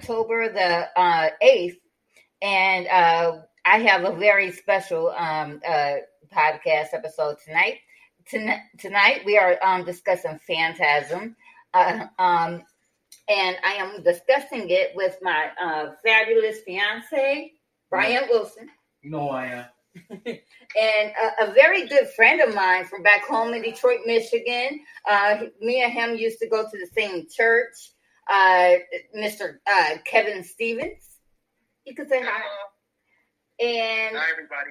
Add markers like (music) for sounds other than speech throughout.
October the uh, 8th, and uh, I have a very special um, uh, podcast episode tonight. Ton- tonight we are um, discussing Phantasm, uh, um, and I am discussing it with my fabulous fiance, Bryant Wilson. You know who I am. (laughs) and a, a, very good friend of mine from back home in Detroit, Michigan. Uh, me and him used to go to the same church. Uh, Mr. Uh, Kevin Stephens. You could say hi. And hi, everybody.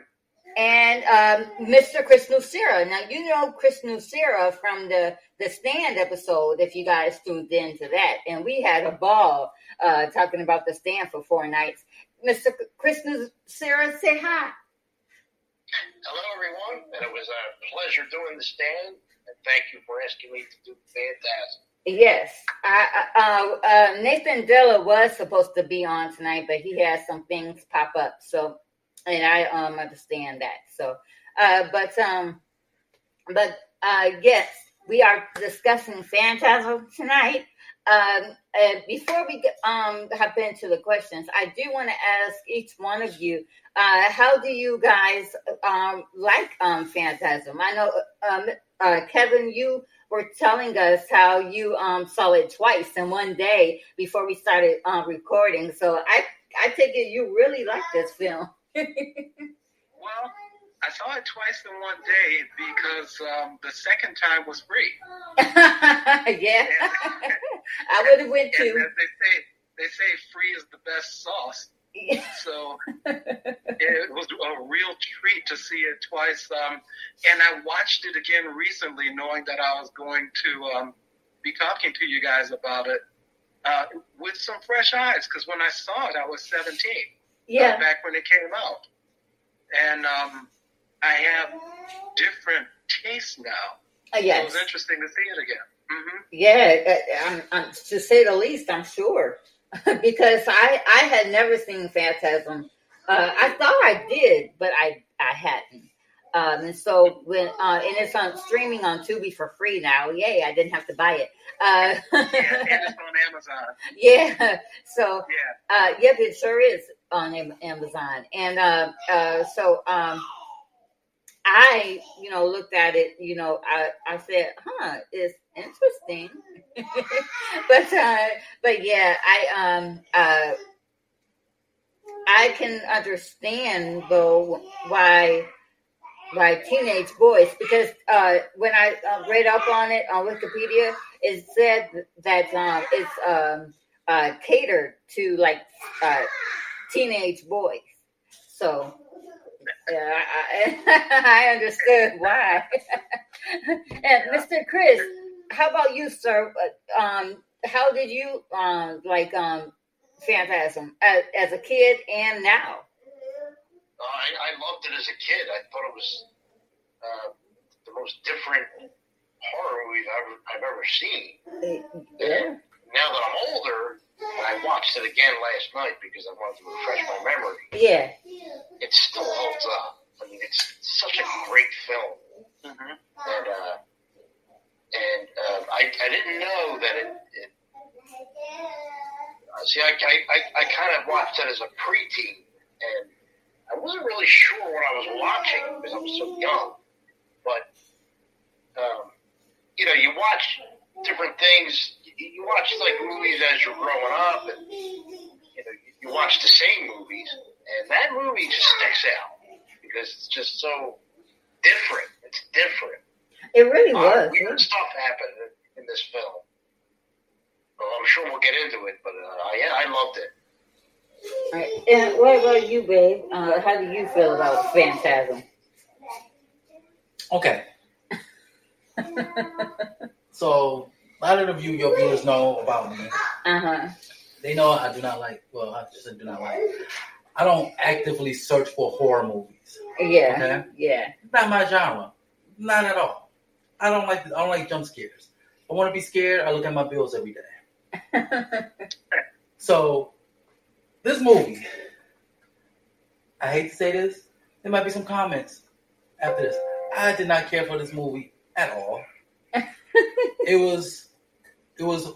And um, Mr. Chris Nucera. Now you know Chris Nucera from the the stand episode. If you guys tuned into that, and we had a ball uh, talking about the stand for four nights. Mr. Chris Nucera, say hi. Hello, everyone, and it was a pleasure doing the stand. And thank you for asking me to do Phantasm. Yes, I, uh, uh, Nathan Della was supposed to be on tonight, but he had some things pop up. So, and I um understand that. So, uh, but um, but uh, yes, we are discussing Phantasm tonight. Um, before we um hop into the questions, I do want to ask each one of you, uh, how do you guys um like um Phantasm? I know um uh, Kevin, you were telling us how you um saw it twice in one day before we started um recording. So I I take it you really like this film. (laughs) well, I saw it twice in one day because um, the second time was free. (laughs) yeah, (laughs) I would have went to. They say they say free is the best sauce. So (laughs) it was a real treat to see it twice. Um, and I watched it again recently, knowing that I was going to um, be talking to you guys about it uh, with some fresh eyes. Because when I saw it, I was 17. Yeah. Uh, back when it came out, and um, I have different tastes now. Uh, yes. So it was interesting to see it again. Mm-hmm. Yeah, uh, I'm, I'm, to say the least, I'm sure. (laughs) because I, I had never seen Phantasm. Uh, I thought I did, but I, I hadn't. Um, and so when uh, and it's on streaming on Tubi for free now. Yay! I didn't have to buy it. Uh, yeah, it's on Amazon. Yeah. So yeah, uh, yep, it sure is on Amazon. And uh, uh, so um, I, you know, looked at it, you know, I, I said, huh, it's interesting. (laughs) but uh but yeah, I um uh I can understand though why why teenage boys because uh when I uh, read up on it on Wikipedia it said that um it's um uh catered to like uh teenage boys. So yeah, I, I (laughs) understood why. (laughs) and Mr. Chris, how about you, sir? Um, how did you um, like um, Phantasm as, as, a kid and now? Uh, I, I, loved it as a kid. I thought it was uh, the most different horror movie I've ever, I've ever seen. Yeah. now that I'm older, I watched it again last night because I wanted to refresh my memory. Yeah. It still holds up. I mean, it's such a great film. Mm-hmm. And, uh, and uh, I, I didn't know that it. it uh, see, I, I, I kind of watched it as a preteen, and I wasn't really sure what I was watching because I was so young. But um, you know, you watch different things. You, watch like movies as you're growing up, and you know, you watch the same movies, and that movie just sticks out because it's just so different. It's different. It really was. weird stuff happened in, in this film. Well, I'm sure we'll get into it, but uh, yeah, I loved it. All right. And what about you, babe? Uh, how do you feel about Phantasm? Okay. so a lot of you, your viewers know about me. Uh huh. They know I do not like. Well, I just do not like. I don't actively search for horror movies. Yeah. Okay? Yeah. Not my genre. Not at all. I don't like I don't like jump scares. I want to be scared. I look at my bills every day. (laughs) so this movie, I hate to say this, there might be some comments after this. I did not care for this movie at all. (laughs) it was it was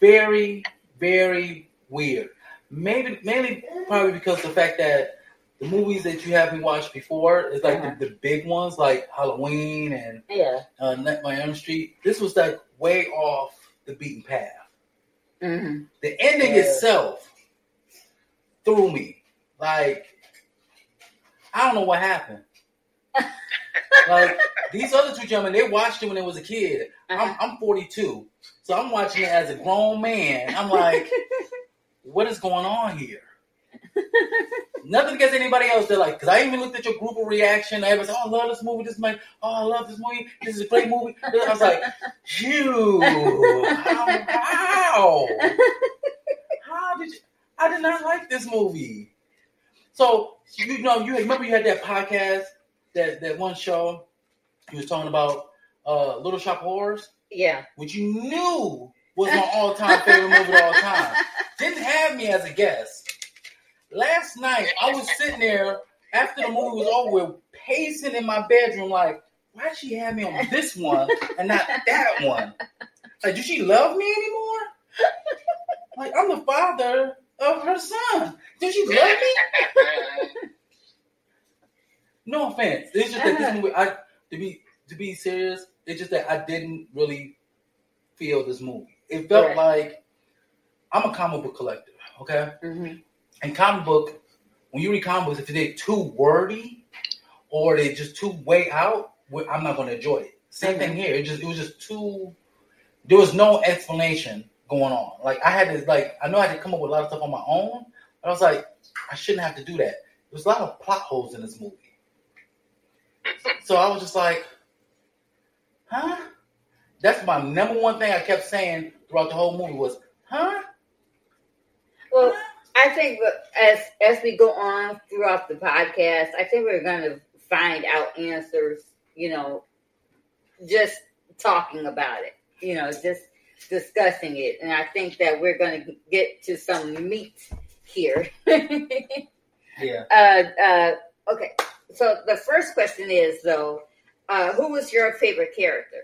very very weird. Maybe mainly probably because the fact that the movies that you haven't watched before is like Uh-huh. the, the big ones like Halloween and Yeah. uh, Nightmare on Elm Street. This was like way off the beaten path. hmm The ending Yeah. itself threw me. Like I don't know what happened. (laughs) like these other two gentlemen, they watched it when they was a kid. Uh-huh. I'm, I'm 42, so I'm watching it as a grown man. I'm like, (laughs) what is going on here? Nothing against anybody else. They're like, because I even looked at your group of reaction. Everybody said, "Oh, I love this movie. This is my, oh, I love this movie. This is a great movie." I was like, "You, how, how, how did you? I did not like this movie." So you know, you remember you had that podcast, that that one show. You was talking about uh, Little Shop of Horrors, yeah. which you knew was my all-time favorite movie of all time. (laughs) Didn't have me as a guest. Last night, I was sitting there after the movie was over, pacing in my bedroom, like, why did she have me on this one and not that one? Like, does she love me anymore? Like, I'm the father of her son. Does she love me? No offense. It's just that this movie, I to be to be serious, it's just that I didn't really feel this movie. It felt Right. like I'm a comic book collector, okay? hmm And comic book, when you read comic books, if they're too wordy or they're just too way out, I'm not going to enjoy it. Same thing mm-hmm. here. It just it was just too. There was no explanation going on. Like I had to like I know I had to come up with a lot of stuff on my own, but I was like I shouldn't have to do that. There's a lot of plot holes in this movie. So I was just like, huh? That's my number one thing I kept saying throughout the whole movie was, huh? Well, I think as as we go on throughout the podcast, I think we're going to find out answers. You know, just talking about it. You know, just discussing it, and I think that we're going to get to some meat here. (laughs) Yeah. uh, uh, okay, so the first question is though, uh, who was your favorite character?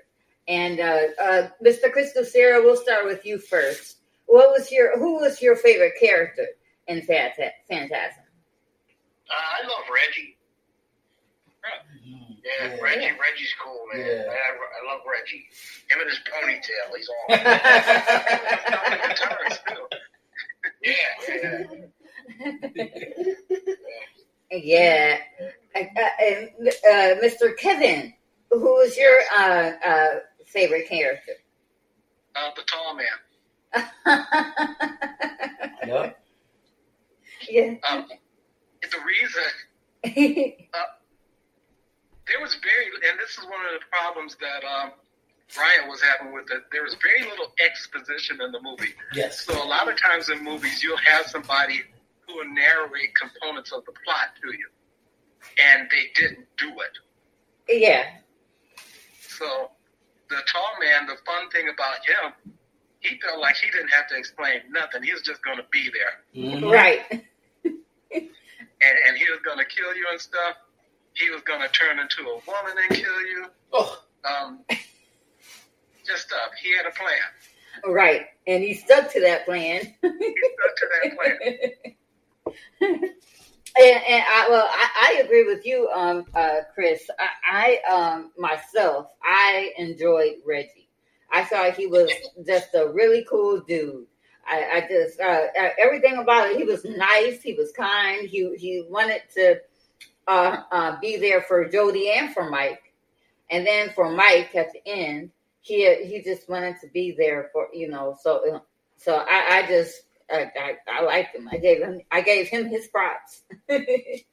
And uh, uh, Mr. Chris Nucera, we'll start with you first. What was your who was your favorite character in Phanta- Phantasm? Uh, I love Reggie. Mhm. Yeah, Yeah. Reggie. Reggie's cool, man. Yeah. I, I love Reggie. Him and his ponytail. He's all. (laughs) Yeah, yeah. yeah, uh, uh, and, uh, Mr. Kevin, who was your uh, uh, favorite character? Uh, the tall man. (laughs) Yeah. Yeah. Um, the reason (laughs) there was very, and this is one of the problems that um, Bryant was having with it. There was very little exposition in the movie. Yes. So a lot of times in movies, you'll have somebody who will narrate components of the plot to you, and they didn't do it. Yeah. So the tall man, the fun thing about him, he felt like he didn't have to explain nothing. He was just going to be there, Mhm. Right. (laughs) and, and he was going to kill you and stuff. He was going to turn into a woman and kill you. Oh, Um, just stuff. He had a plan. Right. And he stuck to that plan. He stuck to that plan. (laughs) and, and I well, I, I agree with you, um, uh, Chris. I, I um myself, I enjoyed Reggie. I thought he was (laughs) just a really cool dude. I, I just uh, uh, everything about it. He was nice. He was kind. He he wanted to uh, uh, be there for Jody and for Mike, and then for Mike at the end, he he just wanted to be there for you know. So so I, I just I, I, I liked him. I gave him I gave him his props. (laughs) okay,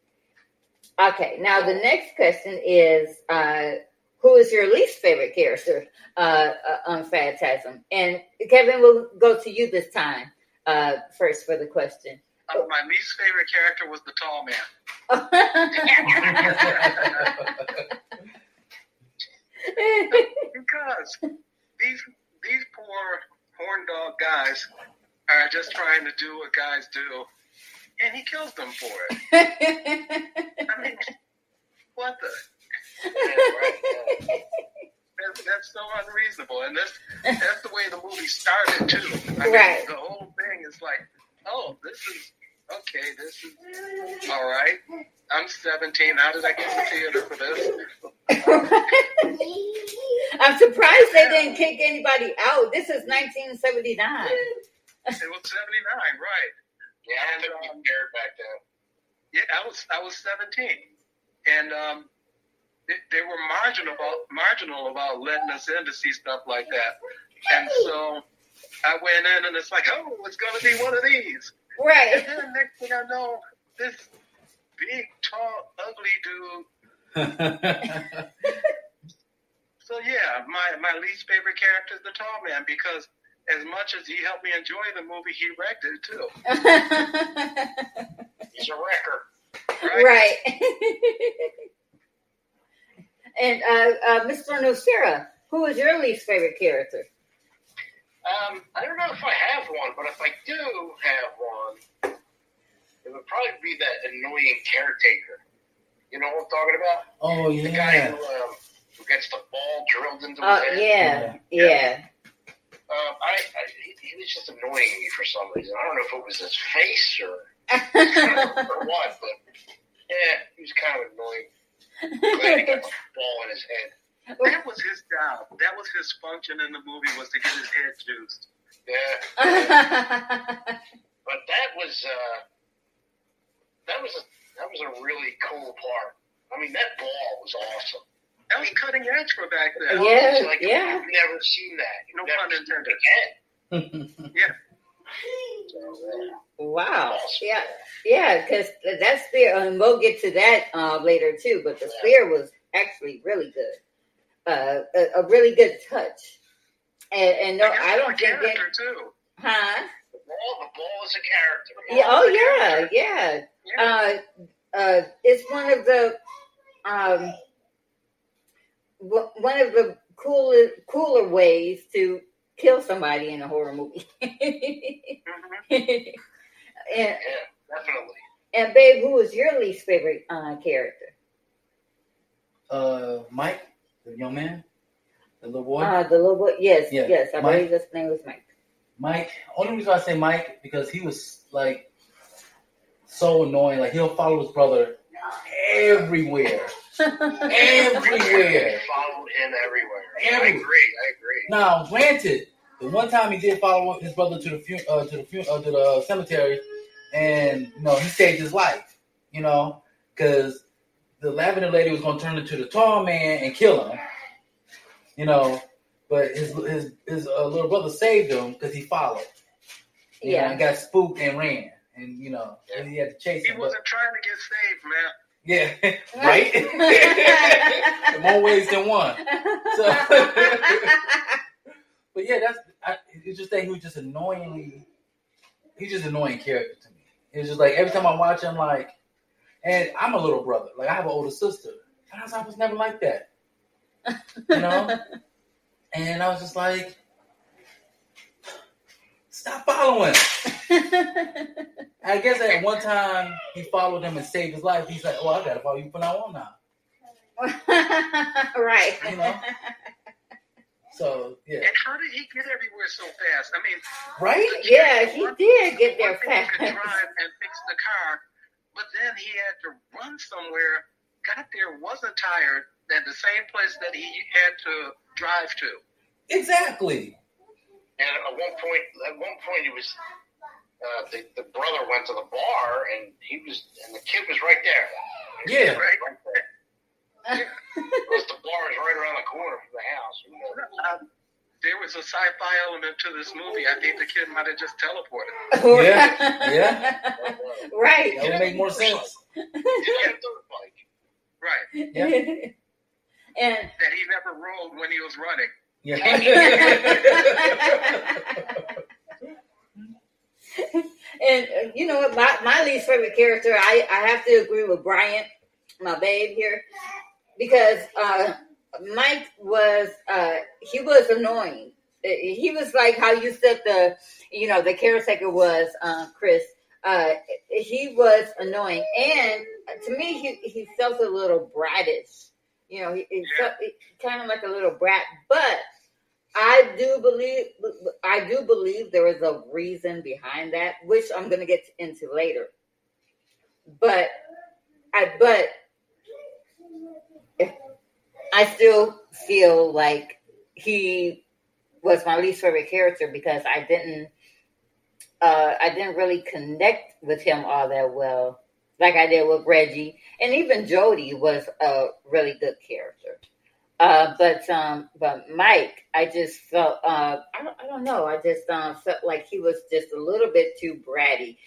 now the next question is uh, who is your least favorite character uh, uh, on Phantasm? And Kevin, we'll go to you this time uh, first for the question. Uh, my least favorite character was the tall man. (laughs) Because these these poor horn dog guys are just trying to do what guys do, and he kills them for it. (laughs) I mean, what the? That's, that's so unreasonable, and that's that's the way the movie started too. I mean, Right. The whole thing is like, oh, this is okay. This is all right. I'm 17. How did I get to the theater for this? (laughs) I'm surprised they didn't kick anybody out. This is 1979. It was 79, right? Yeah, I um, think we cared back then. Yeah, I was I was 17, and um, they, they were marginal about marginal about letting us in to see stuff like that, and so I went in, and it's like, oh, it's gonna be one of these, Right. and then next thing I know, this big, tall, ugly dude. (laughs) So yeah, my my least favorite character is the tall man because as much as he helped me enjoy the movie, he wrecked it too. (laughs) He's a wrecker. Right. right. (laughs) and uh, uh, Mr. Nucera, who is your least favorite character? Um, I don't know if I have one, but if I do have one, it would probably be that annoying caretaker. You know what I'm talking about? oh yeah, The guy yeah. who, um, who gets the ball drilled into Oh, his head. yeah, yeah. Um, I, I he, he was just annoying me for some reason. I don't know if it was his face or, (laughs) or what, but yeah, he was kind of annoying. Glad he got (laughs) the ball in his head. That was his job. That was his function in the movie was to get his head juiced. Yeah, (laughs) but that was uh, that was a that was a really cool part. I mean, that ball was awesome. That was cutting edge for back then. Yeah, like, yeah. You've never seen that. You've No never pun intended. again. (laughs) yeah. Wow. Yeah, yeah, because that spear, and we'll get to that uh, later too, but the spear was actually really good. Uh, a, a really good touch. And, and no, I don't think that, character too. huh? The ball, the ball is a character. Yeah, oh yeah, character. yeah. Yeah. uh, uh, it's one of the um, one of the cooler cooler ways to kill somebody in a horror movie. Mhm. (laughs) and Yeah, definitely. and babe, who was your least favorite uh, character? Uh, Mike, the young man, the little boy. Uh, the little boy. Yes, Yeah, yes. I Mike. believe his name was Mike. Mike. Only reason I say Mike because he was like so annoying. Like he'll follow his brother everywhere, (laughs) everywhere. Followed him everywhere. I agree. I agree. Now, granted, the one time he did follow his brother to the fu- uh, to the fu- uh, to the cemetery, and you know he saved his life. You know, because the lavender lady was going to turn into the tall man and kill him. You know, but his his his uh, little brother saved him because he followed. You know, Yeah. and got spooked and ran, and you know, and he had to chase He him. But, wasn't trying to get saved, man. Yeah, (laughs) right. In (laughs) More ways than one. So, (laughs) but yeah, that's I, it's just that he was just annoyingly. He's just annoying character to me. It's just like every time I watch him, like, and I'm a little brother. Like I have an older sister, and I was, I was never like that, you know. and I was just like, stop following. I guess at one time he followed him and saved his life. He's like, oh, I gotta follow you from now on now. (laughs) right. You know? So yeah, And how did he get everywhere so fast? I mean, right? Yeah, he did get there one thing he fast. could drive and fix the car, but then he had to run somewhere, got there, wasn't tired, at the same place that he had to drive to. Exactly. And at one point, at one point, he was uh, the the brother went to the bar, and he was, and the kid was right there. Yeah. right, right there. Because the bar is right around the corner from the house. You know. Um, there was a sci-fi element to this movie. I think the kid might have just teleported. Yeah, yeah. (laughs) Right. That would make more sense. He didn't a dirt bike. Right. Yeah. (laughs) and That he never rolled when he was running. Yeah. (laughs) and uh, you know what? My, my least favorite character, I, I have to agree with Bryant, my babe here, because uh, Mike was uh, he was annoying. Uh, He was like how you said the you know the caretaker was uh, Chris. Uh, he was annoying, and to me, he he felt a little bratish. You know, he, he, kind of like a little brat. But I do believe, I do believe there is a reason behind that, which I'm going to get into later. But I, but I still feel like he was my least favorite character because I didn't uh, I didn't really connect with him all that well, like I did with Reggie, and even Jody was a really good character. Uh, but um, but Mike, I just felt uh, I don't I don't know. I just um, felt like he was just a little bit too bratty,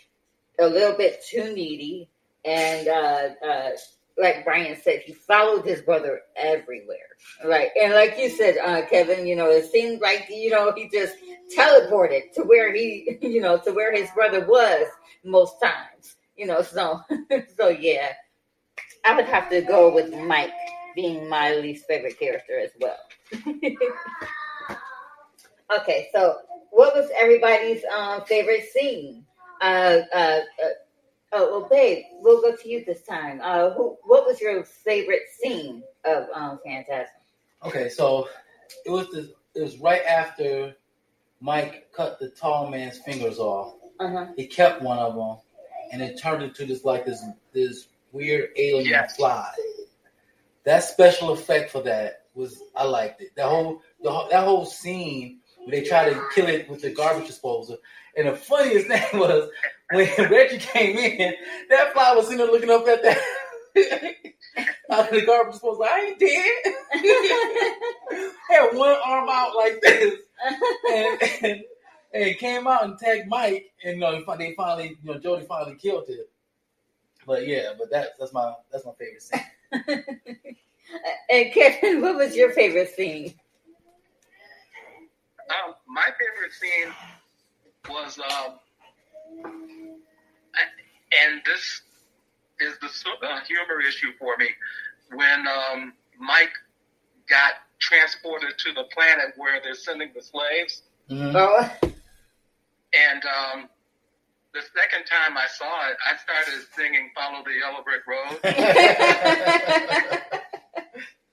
a little bit too needy, and uh, uh, like Bryant said, he followed his brother everywhere. Right. And like you said, uh, Kevin, you know, it seemed like, you know, he just teleported to where he, (laughs) you know, to where his brother was most times. You know, so (laughs) so yeah. I would have to go with Mike being my least favorite character as well. (laughs) okay, so what was everybody's um, favorite scene? Uh, uh, uh, Oh well, babe, we'll go to you this time. Uh, who? What was your favorite scene of um, Phantasm? Okay, so it was the, it was right after Mike cut the tall man's fingers off. Uh-huh. He kept one of them, and it turned into this like this this weird alien Yeah. fly. That special effect for that was I liked it. That whole, the that whole scene where they try to kill it with the garbage disposal. And the funniest (laughs) thing was when (laughs) Reggie came in, that fly was sitting there looking up at that (laughs) out of the garbage disposal. I ain't dead. Had one arm out like this, and, and, and came out and tagged Mike, and you know, they finally, you know, Jody finally killed it. But yeah, but that that's my that's my favorite scene. (laughs) and Kevin, what was your favorite scene? Um, my favorite scene was, um, I- and this is the uh, humor issue for me, when um, Mike got transported to the planet where they're sending the slaves, Mhm. Oh, and um, the second time I saw it, I started singing "Follow the Yellow Brick Road." (laughs)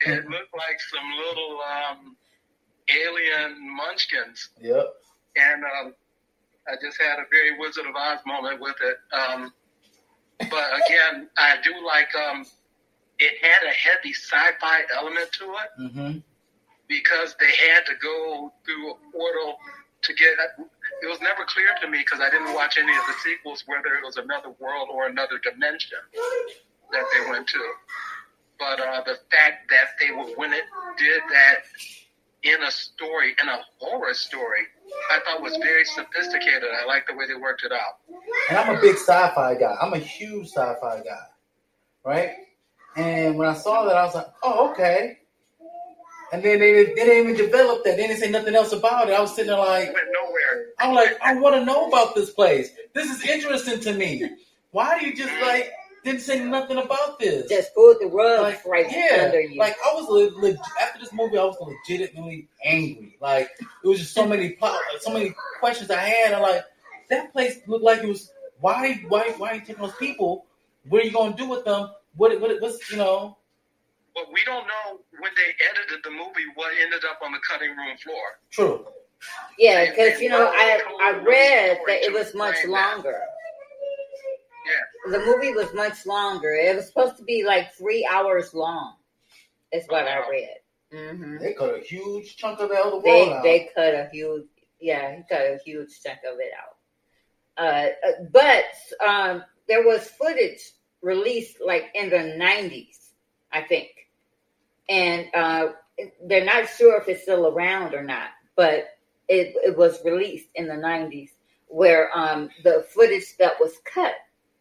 it looked like some little um, alien munchkins. Yep. and um, I just had a very Wizard of Oz moment with it. Um, but again, I do like um, it had a heavy sci-fi element to it hmm because they had to go through a portal to get. It was never clear to me because I didn't watch any of the sequels whether it was another world or another dimension that they went to. But uh, the fact that they were when it did that in a story, in a horror story, I thought was very sophisticated. I like the way they worked it out. And I'm a big sci-fi guy. I'm a huge sci-fi guy, right? And when I saw that, I was like, "Oh, okay." And then they, they didn't even develop that. They didn't say nothing else about it. I was sitting there like, It went nowhere. I'm like, I want to know about this place. This is interesting to me. Why do you just like didn't say nothing about this? just pulled the rug like, right yeah, under you. like I was le- leg- after this movie, I was legitimately angry. Like it was just so many plot, so many questions I had. I'm like, that place looked like it was. Why, why, why are you taking those people? What are you gonna do with them? What, what, what's you know? But we don't know when they edited the movie what ended up on the cutting room floor. True. Yeah, because you know, I I read that it was much longer. Yeah. The movie was much longer. It was supposed to be like three hours long. Is what I read. hmm They cut a huge chunk of the other They world out. they cut a huge yeah he cut a huge chunk of it out. Uh, uh, but um, there was footage released like in the nineties, I think, and uh, they're not sure if it's still around or not. But it it was released in the nineties where um, the footage that was cut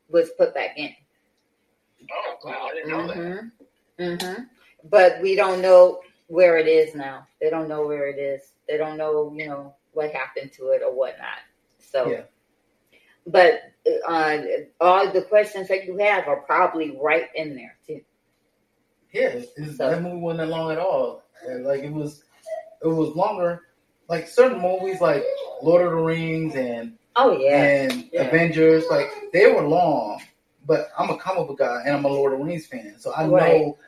was put back in. Oh, wow. I didn't know that. hmm hmm But we don't know where it is now. They don't know where it is. They don't know, you know, what happened to it or whatnot. So, Yeah. but uh, all the questions that you have are probably right in there too. Yeah, it's, it's- So- that movie wasn't that long at all. Like it was, it was longer. Like certain movies, like Lord of the Rings and Oh yeah, and yeah. Avengers, like they were long. But I'm a comic book guy and I'm a Lord of the Rings fan, so I Right. know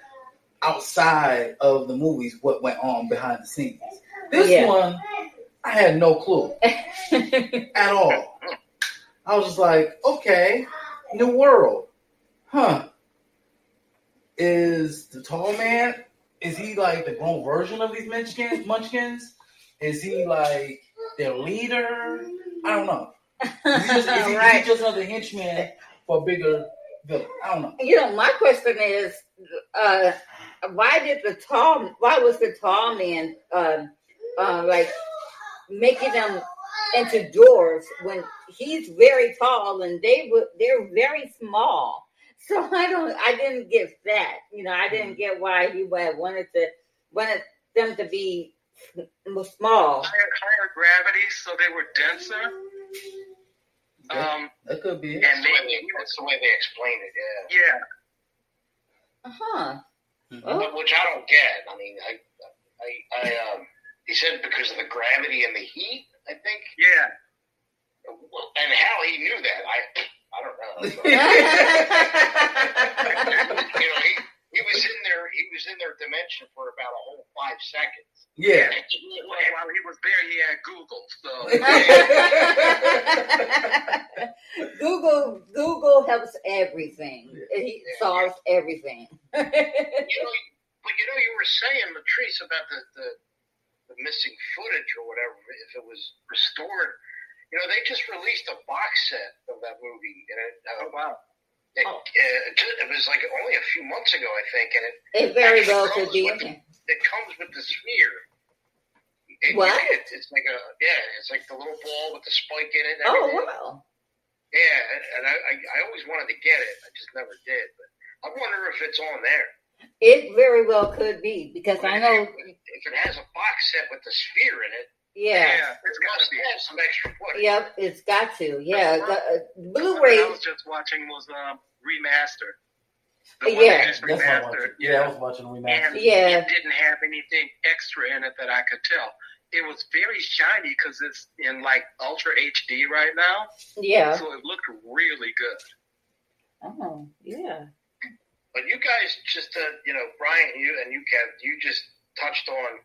outside of the movies what went on behind the scenes. This Yeah. one, I had no clue (laughs) at all. I was just like, okay, new world, huh? Is the tall man? Is he like the grown version of these munchkins? Munchkins? Is he like their leader? I don't know. Is he just, is he, is he just another henchman for a bigger villain? I don't know. you know, my question is, uh, why did the tall, why was the tall man, uh, uh, like making them into doors when he's very tall and they were they're very small. So I don't, I didn't get that. You know, I didn't get why he wa- wanted to wanted them to be s- small. higher, higher gravity, so they were denser. Um, That could be it. That's the way they, that's the way they explain it, yeah. yeah, Uh Huh. Mhm. Oh. Which I don't get. I mean, I, I, I, um, he said because of the gravity and the heat. I think, yeah. And how he knew that, I, I don't know. (laughs) you know, he, he was in there. He was in their dimension for about a whole five seconds. Yeah. Well, while he was there, he had Google. So (laughs) Google Google helps everything. He Yeah. solves everything. (laughs) You know, but you know, you were saying, Latrice, about the, the the missing footage or whatever, if it was restored. You know, they just released a box set of that movie, and it, uh, oh, wow. It, Oh. uh, it, it was like only a few months ago, I think, and it It very well could be. it comes with the sphere. It, What? It, it's like a yeah, it's like the little ball with the spike in it. And Oh wow. Yeah, and, I, I I always wanted to get it, I just never did. But I wonder if it's on there. It very well could be because I know. if it has a box set with the sphere in it. Yeah. Yeah, it's It got to be. have some extra footage. Yep. It's got to. Yeah. The, uh, Blu-ray. I was just watching was um, remastered. The one Yeah. that is That's what I watched. remastered. Yeah, I was watching the And. Yeah. it didn't have anything extra in it that I could tell. It was very shiny because it's in like Ultra HD right now, Yeah. so it looked really good. Oh yeah. But you guys just, uh, you know, Bryant, you and you, Kev, you just touched on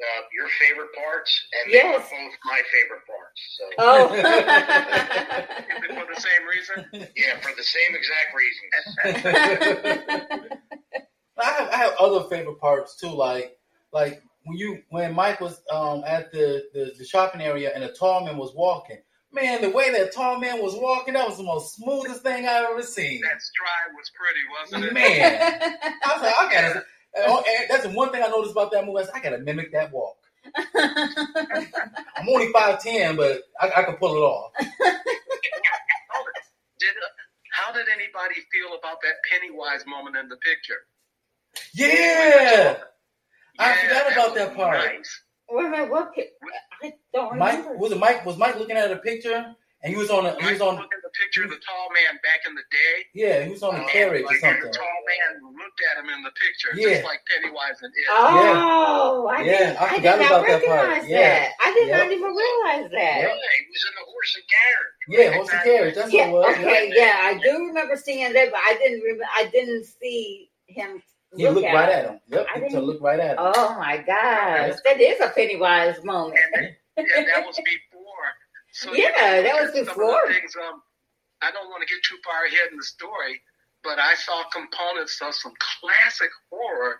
uh, your favorite parts, and they were both my favorite parts. So Oh. (laughs) (laughs) For the same reason? yeah, for the same exact reason. (laughs) I have, I have other favorite parts too, like like when you when Mike was um at the, the, the shopping area and a tall man was walking. Man, the way that tall man was walking, that was the most smoothest thing I've ever seen. That stride was pretty, wasn't it? Man, I was like, I gotta. And- oh, and That's the one thing I noticed about that movie. I, said, I gotta mimic that walk. I'm only five ten, but I, I can pull it off. Did, how did anybody feel about that Pennywise moment in the picture? Yeah, I Yeah, forgot about was that part. Nice. Wait a minute. What? I don't Mike remember. was it Mike? Was Mike looking at a picture and he was on a he was on at the picture of the tall man back in the day. yeah he was on a carriage or something. The tall man looked at him in the picture, Yeah. just like Pennywise and it. Oh, I, Yeah, didn't, I I, forgot did not about that part. recognize Yeah. I did Yep. not even realize that. Yeah, he was in the horse and carriage. Yeah, horse and carriage. That's Yeah, what it was. (laughs) okay, yeah, I do remember seeing that, but I didn't. Remember, I didn't see him. He looked at right him. at him. Yep, I he didn't- look right at him. Oh my gosh, that is a Pennywise moment. And, and that was before. (laughs) So Yeah, that was at some of the before. Things, um, I don't want to get too far ahead in the story, but I saw components of some classic horror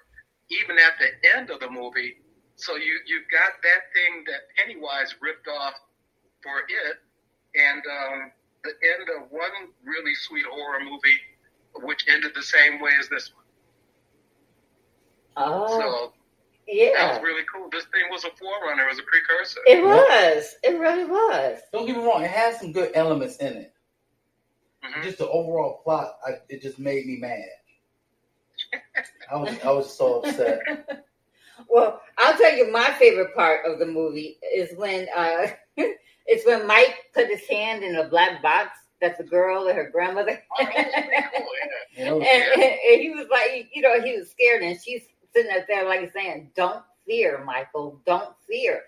even at the end of the movie. So you you got that thing that Pennywise ripped off for it, and um, the end of one really sweet horror movie, which ended the same way as this one. Oh, So that yeah, was really cool. This thing was a forerunner, it was a precursor. it was. It really was. Don't get me wrong, it has some good elements in it. Mhm. Just the overall plot, I, it just made me mad. (laughs) I was I was so upset. (laughs) Well, I'll tell you my favorite part of the movie is when uh (laughs) it's when Mike put his hand in a black box. That's a girl and her grandmother. Oh, that was pretty cool. Yeah. You know, and, and he was like, you know, he was scared, and she's sitting up there like saying, "Don't fear, Michael. Don't fear."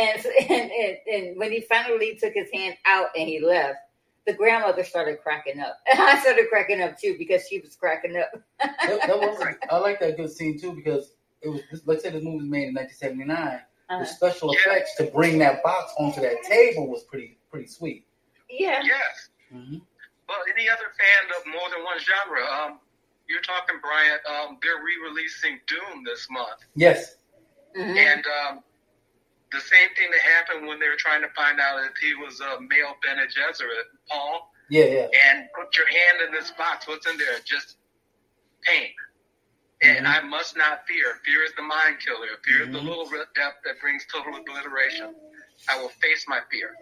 And (laughs) and, and and when he finally took his hand out and he left, the grandmother started cracking up. (laughs) And I started cracking up too because she was cracking up. that, that (laughs) was, I like that good scene too because it was. Let's say this movie was made in 1979. The Uh, special Yeah. effects to bring that box onto that table was pretty pretty sweet. yeah. Yes. hmm Well, any other fan of more than one genre? Um, you're talking, Bryant. Um, they're re-releasing Dune this month, Yes. Mhm. and um, the same thing that happened when they were trying to find out if he was a male Bene Gesserit, Paul. Yeah, yeah. and put your hand in this box. What's in there? Just pain. And Mhm. I must not fear. Fear is the mind killer. Fear is the Mhm. little red depth that brings total obliteration. I will face my fear.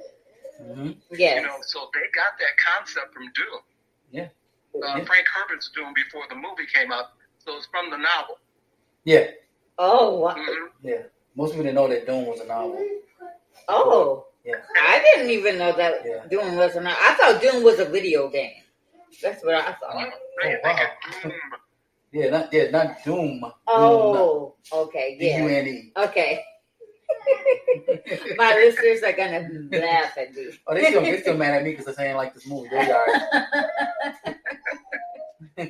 hmm Yes. You know, so they got that concept from Dune. Yeah. Uh, Yeah. Frank Herbert's Dune before the movie came out. So it's from the novel. Yeah, oh, wow. hmm yeah. Most people didn't know that Dune was a novel. oh. Yeah. I didn't even know that Yeah. Doom was a novel. I thought Doom was a video game. That's what I Oh, thought. now you Oh, wow. (laughs) Yeah, not yeah, not Doom. Oh, okay, yeah, N E. okay. My listeners are gonna laugh at me. Oh, they still they still mad at me because I saying like this movie. They all right. (laughs)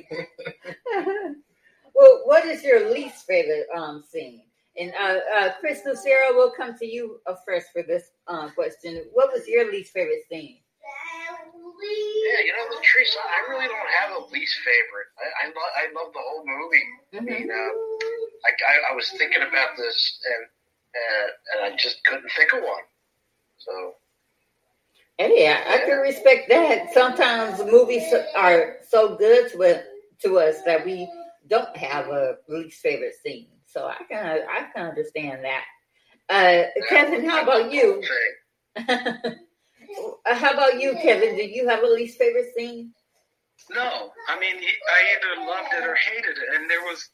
well, what is your least favorite um scene? And uh, uh, Chris Nucera, we'll come to you uh, first for this uh, question. What was your least favorite scene? Yeah, you know, Teresa, I really don't have a least favorite. I I, lo- I love the whole movie. I Mhm. mean, uh, I, I, I was thinking about this and and I just couldn't think of one. So Hey, I, I can respect that. Sometimes movies are so good to, to us that we don't have a least favorite scene. So I can I can understand that. Uh, Kevin, how about you? (laughs) Uh, how about you, Kevin? Do you have a least favorite scene? No, I mean, he, I either loved it or hated it, and there was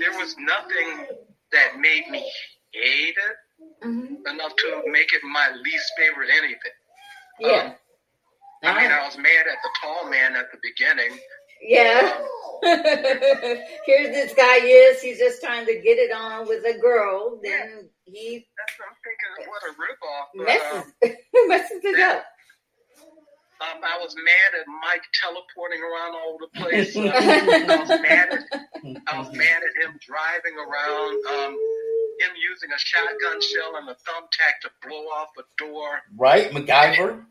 there was nothing that made me hate it Mm-hmm. enough to make it my least favorite anything. Yeah. I mean, I was mad at the tall man at the beginning. yeah. (laughs) Here this guy Yes, He's just trying to get it on with a girl. Then he That's I'm thinking, what a ripoff. But, uh, messes (laughs) messes it up. um, I was mad at Mike teleporting around all over the place. Uh, (laughs) I was mad at I was mad at him driving around, um, him using a shotgun shell and a thumbtack to blow off a door. Right, MacGyver.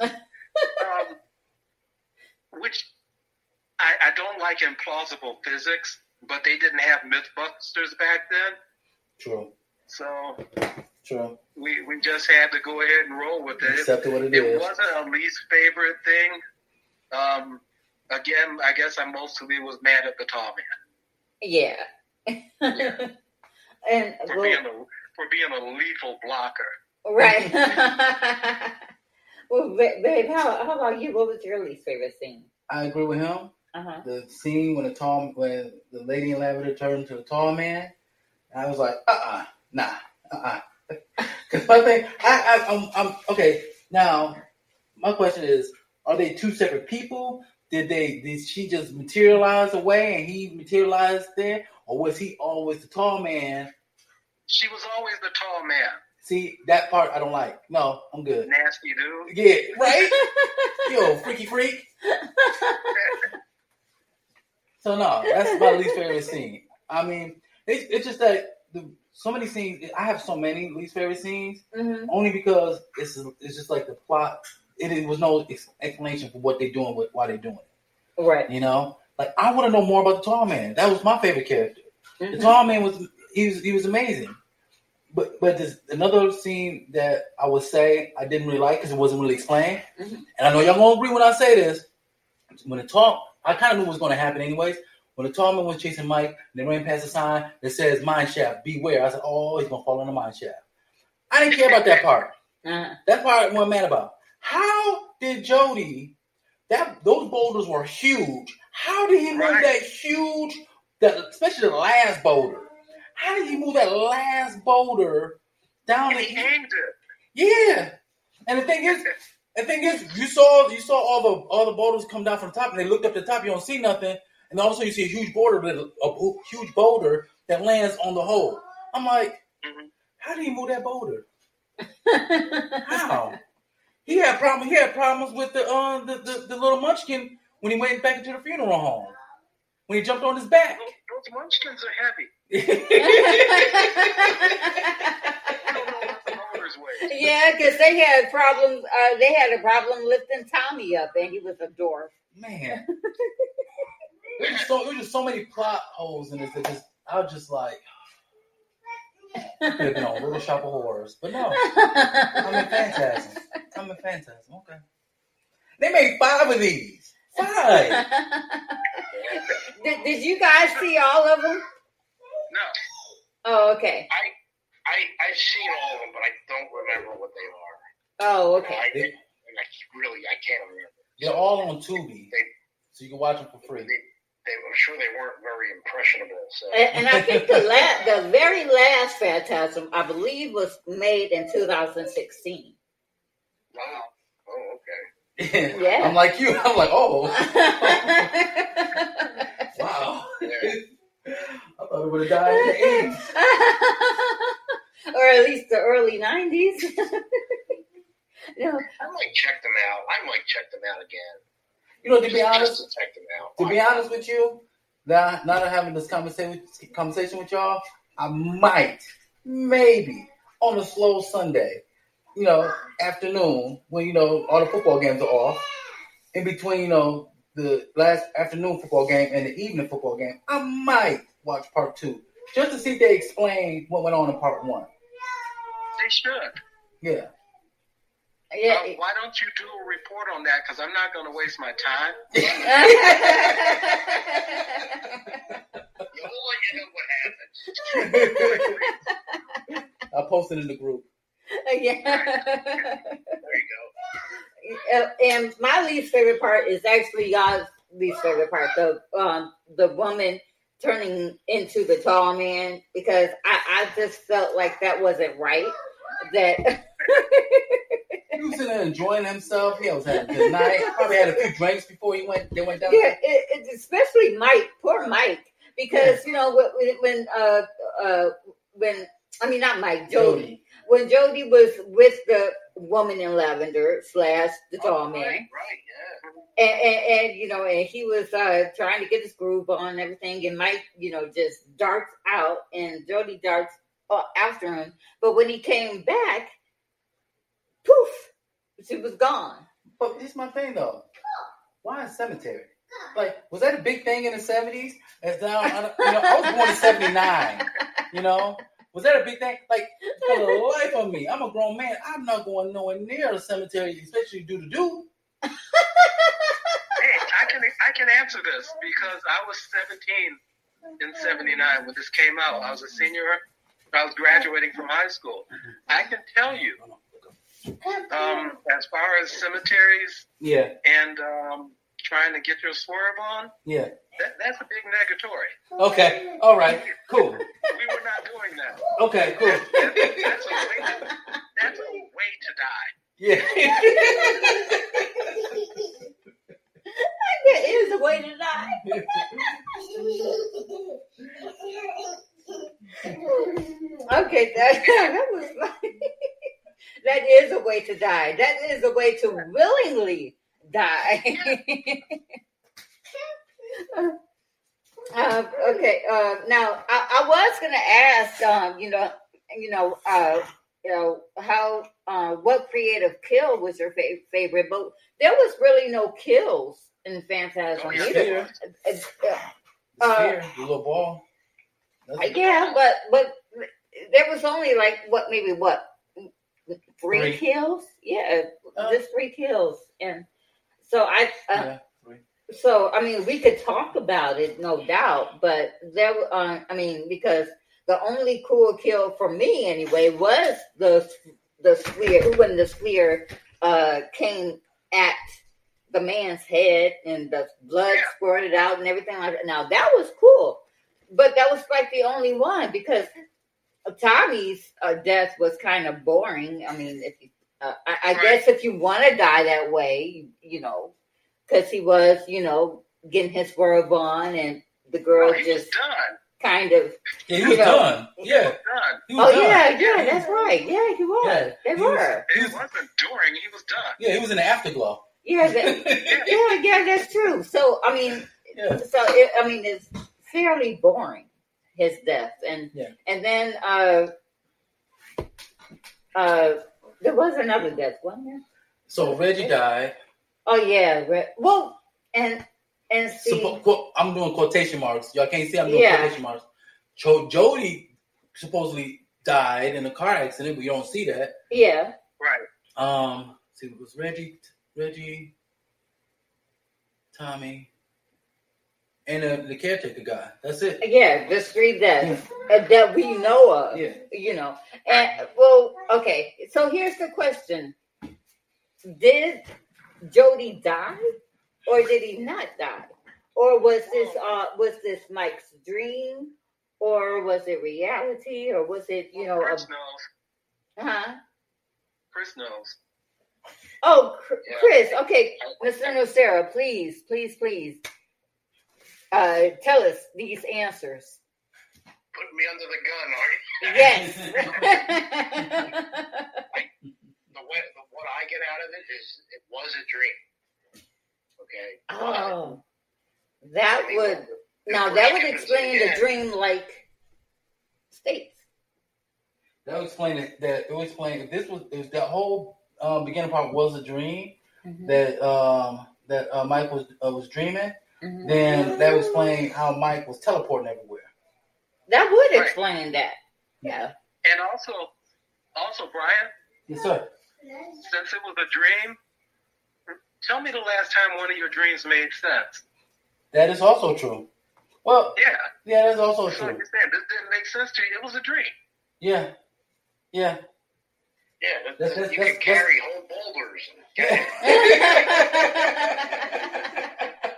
(laughs) Um, which I, I don't like implausible physics, but they didn't have MythBusters back then, True, so true. we, we just had to go ahead and roll with it. Accept it what it It is. wasn't a least favorite thing. Um, again, I guess I mostly was mad at the tall man Yeah. (laughs) and for well, being a for being a lethal blocker. right. (laughs) (laughs) well, babe, how, how about you? What was your least favorite scene? I agree with him. Uh huh. The scene when the tall when the lady in lavender turned to the tall man, I was like, uh uh nah, uh uh Because my thing, I, I, I'm, I'm okay. Now, my question is: Are they two separate people? Did they? Did she just materialize away and he materialized there, or was he always the tall man? She was always the tall man, See that part I don't like. No, I'm good. nasty dude. Yeah, right. (laughs) Yo, freaky freak. So no, that's my least favorite scene. I mean, it's, it's just that the so many scenes. I have so many least favorite scenes hmm only because it's it's just like the plot. It, it was no explanation for what they're doing with why they're doing it. Right. You know, like I want to know more about the tall man. That was my favorite character. The Mhm. tall man was he was he was amazing. But but there's another scene that I would say I didn't really like because it wasn't really explained. Mhm. And I know y'all gonna agree when I say this. When the tall, I kind of knew what was going to happen anyways. When the tall man was chasing Mike, they ran past a sign that says "Mine Shaft, beware." I said, "Oh, he's gonna fall in the mine shaft." I didn't care about that part. Uh-huh. That part I wasn't mad about. How did Jody? That those boulders were huge. How did he move Right. that huge? That especially the last boulder. How did he move that last boulder down And the? he aimed it. Yeah. And the thing is, the thing is, you saw you saw all the all the boulders come down from the top, and they looked up the top. You don't see nothing, and all of a sudden you see a huge boulder, that- a huge boulder that lands on the hole. I'm like, Mhm. how did he move that boulder? (laughs) How? He had problem. He had problems with the uh the, the, the little munchkin when he went back into the funeral home. When he jumped on his back. Those, those munchkins are heavy. (laughs) (laughs) You don't know what the motors weigh. yeah, because they had problems. Uh, they had a problem lifting Tommy up, and he was a dwarf. Man, there's just so there's just so many plot holes in this that just I was just like, could have been on Little Shop of Horrors, but no, I'm in Phantasm. I'm in Phantasm. Okay, they made five of these. Five. (laughs) did, did you guys see all of them? No. Oh, okay. I I've seen all of them, but I don't remember what they are. Oh, I, okay. and I really I can't remember. They're all on Tubi, They, so you can watch them for they, free. they, I'm sure they weren't very impressionable. So And, and I think the la- the very last Phantasm, I believe, was made in 2016. wow. Okay. (laughs) Yeah. I'm like you. I'm like, oh, (laughs) wow. I thought it would have died in the 80s. or at least the early 90s. (laughs) no, I might check them out. I might check them out again. You know, to be honest, to check them out. to be honest with you, now, now that I'm having this conversation conversation with y'all, I might, maybe, on a slow Sunday, you know, afternoon when you know all the football games are off, in between, you know, the last afternoon football game and the evening football game, I might watch part two just to see if they explain what went on in part one. They should. Yeah. yeah. Uh, why don't you do a report on that? Because I'm not going to waste my time. (laughs) (laughs) Yeah, we'll let you know what happens. (laughs) I posted in the group. (laughs) yeah. There you go. (laughs) And my least favorite part is actually y'all's least favorite part the um the woman turning into the tall man because I, I just felt like that wasn't right that (laughs) He was sitting there enjoying himself. He was having a good night. Probably had a few drinks before he went. They went down. yeah it, it, especially Mike poor Mike because you know when when uh uh when I mean not Mike Jody when Jody was with the woman in lavender slash the tall Oh, man Right, right, yeah. and, and, and you know, and he was uh, trying to get his groove on and everything, and Mike, you know, just darts out, and Jody darts uh, after him. But when he came back, poof, she was gone. But this is my thing though. Why a cemetery? Like, was that a big thing in the seventies? As now, you know, I was born in (laughs) seventy nine. You know, was that a big thing? Like, for the life of me, I'm a grown man. I'm not going nowhere near a cemetery, especially do to do. Hey, I can I can answer this because I was 17 in '79 when this came out. I was a senior. I was graduating from high school. I can tell you, um, as far as cemeteries Yeah, and um, trying to get your swerve on, yeah. that, that's a big negatory. Okay, all right, cool. (laughs) We were not doing that. Okay, cool. That- that- that's a way to, that's a way to die. Yeah. (laughs) There is a way to die. (laughs) Okay, that, that was that is a way to die. That is a way to willingly die. uh, (laughs) okay, uh, now I, I was going to ask, um, you know, you know, uh, you know how uh, what creative kill was your fa- favorite, but there was really no kills in Phantasm Oh, yeah. either. Uh, The Uh, the little ball. That's- yeah, but but there was only like what maybe what three, Three. kills? Yeah, Uh, just three kills, and so I. Uh, yeah. So I mean, we could talk about it, no doubt, but there. Uh, I mean, because the only cool kill for me anyway was the the sphere when the sphere uh, came at the man's head and the blood Yeah. squirted out and everything like that. Now that was cool, but that was like the only one because Tommy's uh, death was kind of boring. I mean, if you, uh, I, I Right. guess if you want to die that way, you, you know, because he was, you know, getting his swerve on, and the girl Oh, he was just done. kind of. Yeah, he was You know. done. Yeah, he was Oh done. yeah, yeah, that's right. Yeah, he was. Yeah, they he was- were. He was- wasn't during, he was done. Yeah, he was in the afterglow. Yeah, they, (laughs) yeah, yeah, that's true. So I mean, yeah. so it, I mean, it's fairly boring his death, and Yeah. and then uh, uh, there was another death, wasn't there? So Reggie died. Oh yeah, Re- well, and and see, Suppo- quote- I'm doing quotation marks. Y'all can't see. I'm doing Yeah. quotation marks. Jo- Jody supposedly died in a car accident, but you don't see that. yeah, Right. Um, see, it was Reggie, Reggie, Tommy, and uh, the caretaker guy. That's it. yeah, the three deaths uh, that we know of. Yeah. You know, and well, okay. So here's the question: Did Jody die, or did he not die, or was this uh was this Mike's dream, or was it reality, or was it you know? Chris A, knows. huh? Chris knows. Oh, Chr- Yeah. Chris. Okay, Mr. Nucera, please, please, please, uh, tell us these answers. Put me under the gun, are you? Yes. (laughs) (laughs) The way, the, what I get out of it is it was a dream. Okay. oh, that would now that would explain the dream-like states. That would explain it. That it would explain if this was if that whole um, beginning part was a dream Mm-hmm. that um, that uh, Mike was uh, was dreaming. Mhm. Then that would explain how Mike was teleporting everywhere. That would Right. explain that. Yeah. And also, also, Bryant, Yes, sir. since it was a dream, tell me the last time one of your dreams made sense. That is also true. Well, Yeah. yeah, that's also So true. like you said, this didn't make sense to you. It was a dream. Yeah, yeah. Yeah, That's- that- that's- you that's- can carry whole boulders. (laughs) (laughs)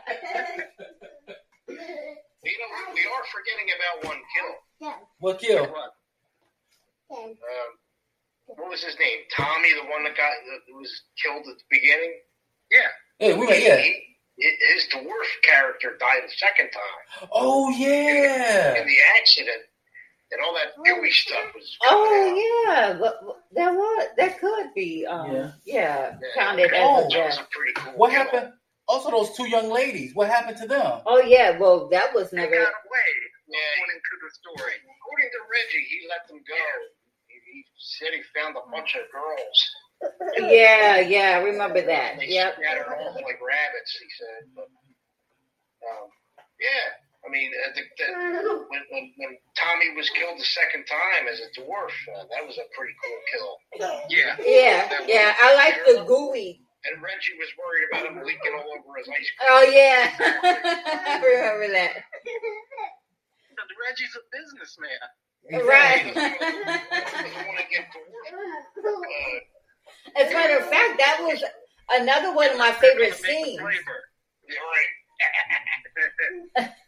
And carry You know, we, we are forgetting about one kill. What kill? What? Um, what was his name? Tommy, the one that got that was killed at the beginning. Yeah. Hey, we went. Yeah. He, his dwarf character died the second time Oh yeah. in the accident, and all that gooey stuff was. oh yeah, but but that was that could be um Yeah. yeah, Yeah. counted Oh. as a That was death. a pretty cool. What kill. happened? Also, those two young ladies. What happened to them? Oh yeah, well that was They never got away, Yeah. according to the story. According to Reggie, he let them go. He, he said he found a bunch of girls. Yeah, yeah, I remember that. They Yep. scattered off like rabbits. He said, but um, yeah. I mean, uh, the, the, when, when when Tommy was killed the second time as a dwarf, uh, that was a pretty cool kill. Yeah. Yeah, yeah. I like the gooey. And Reggie was worried about him leaking all over his ice cream. Oh yeah. (laughs) I remember that. Reggie's a businessman. Right. He doesn't want to get dwarfed. As a matter of fact, that was another one of my favorite scenes. flavor. you're right. (laughs)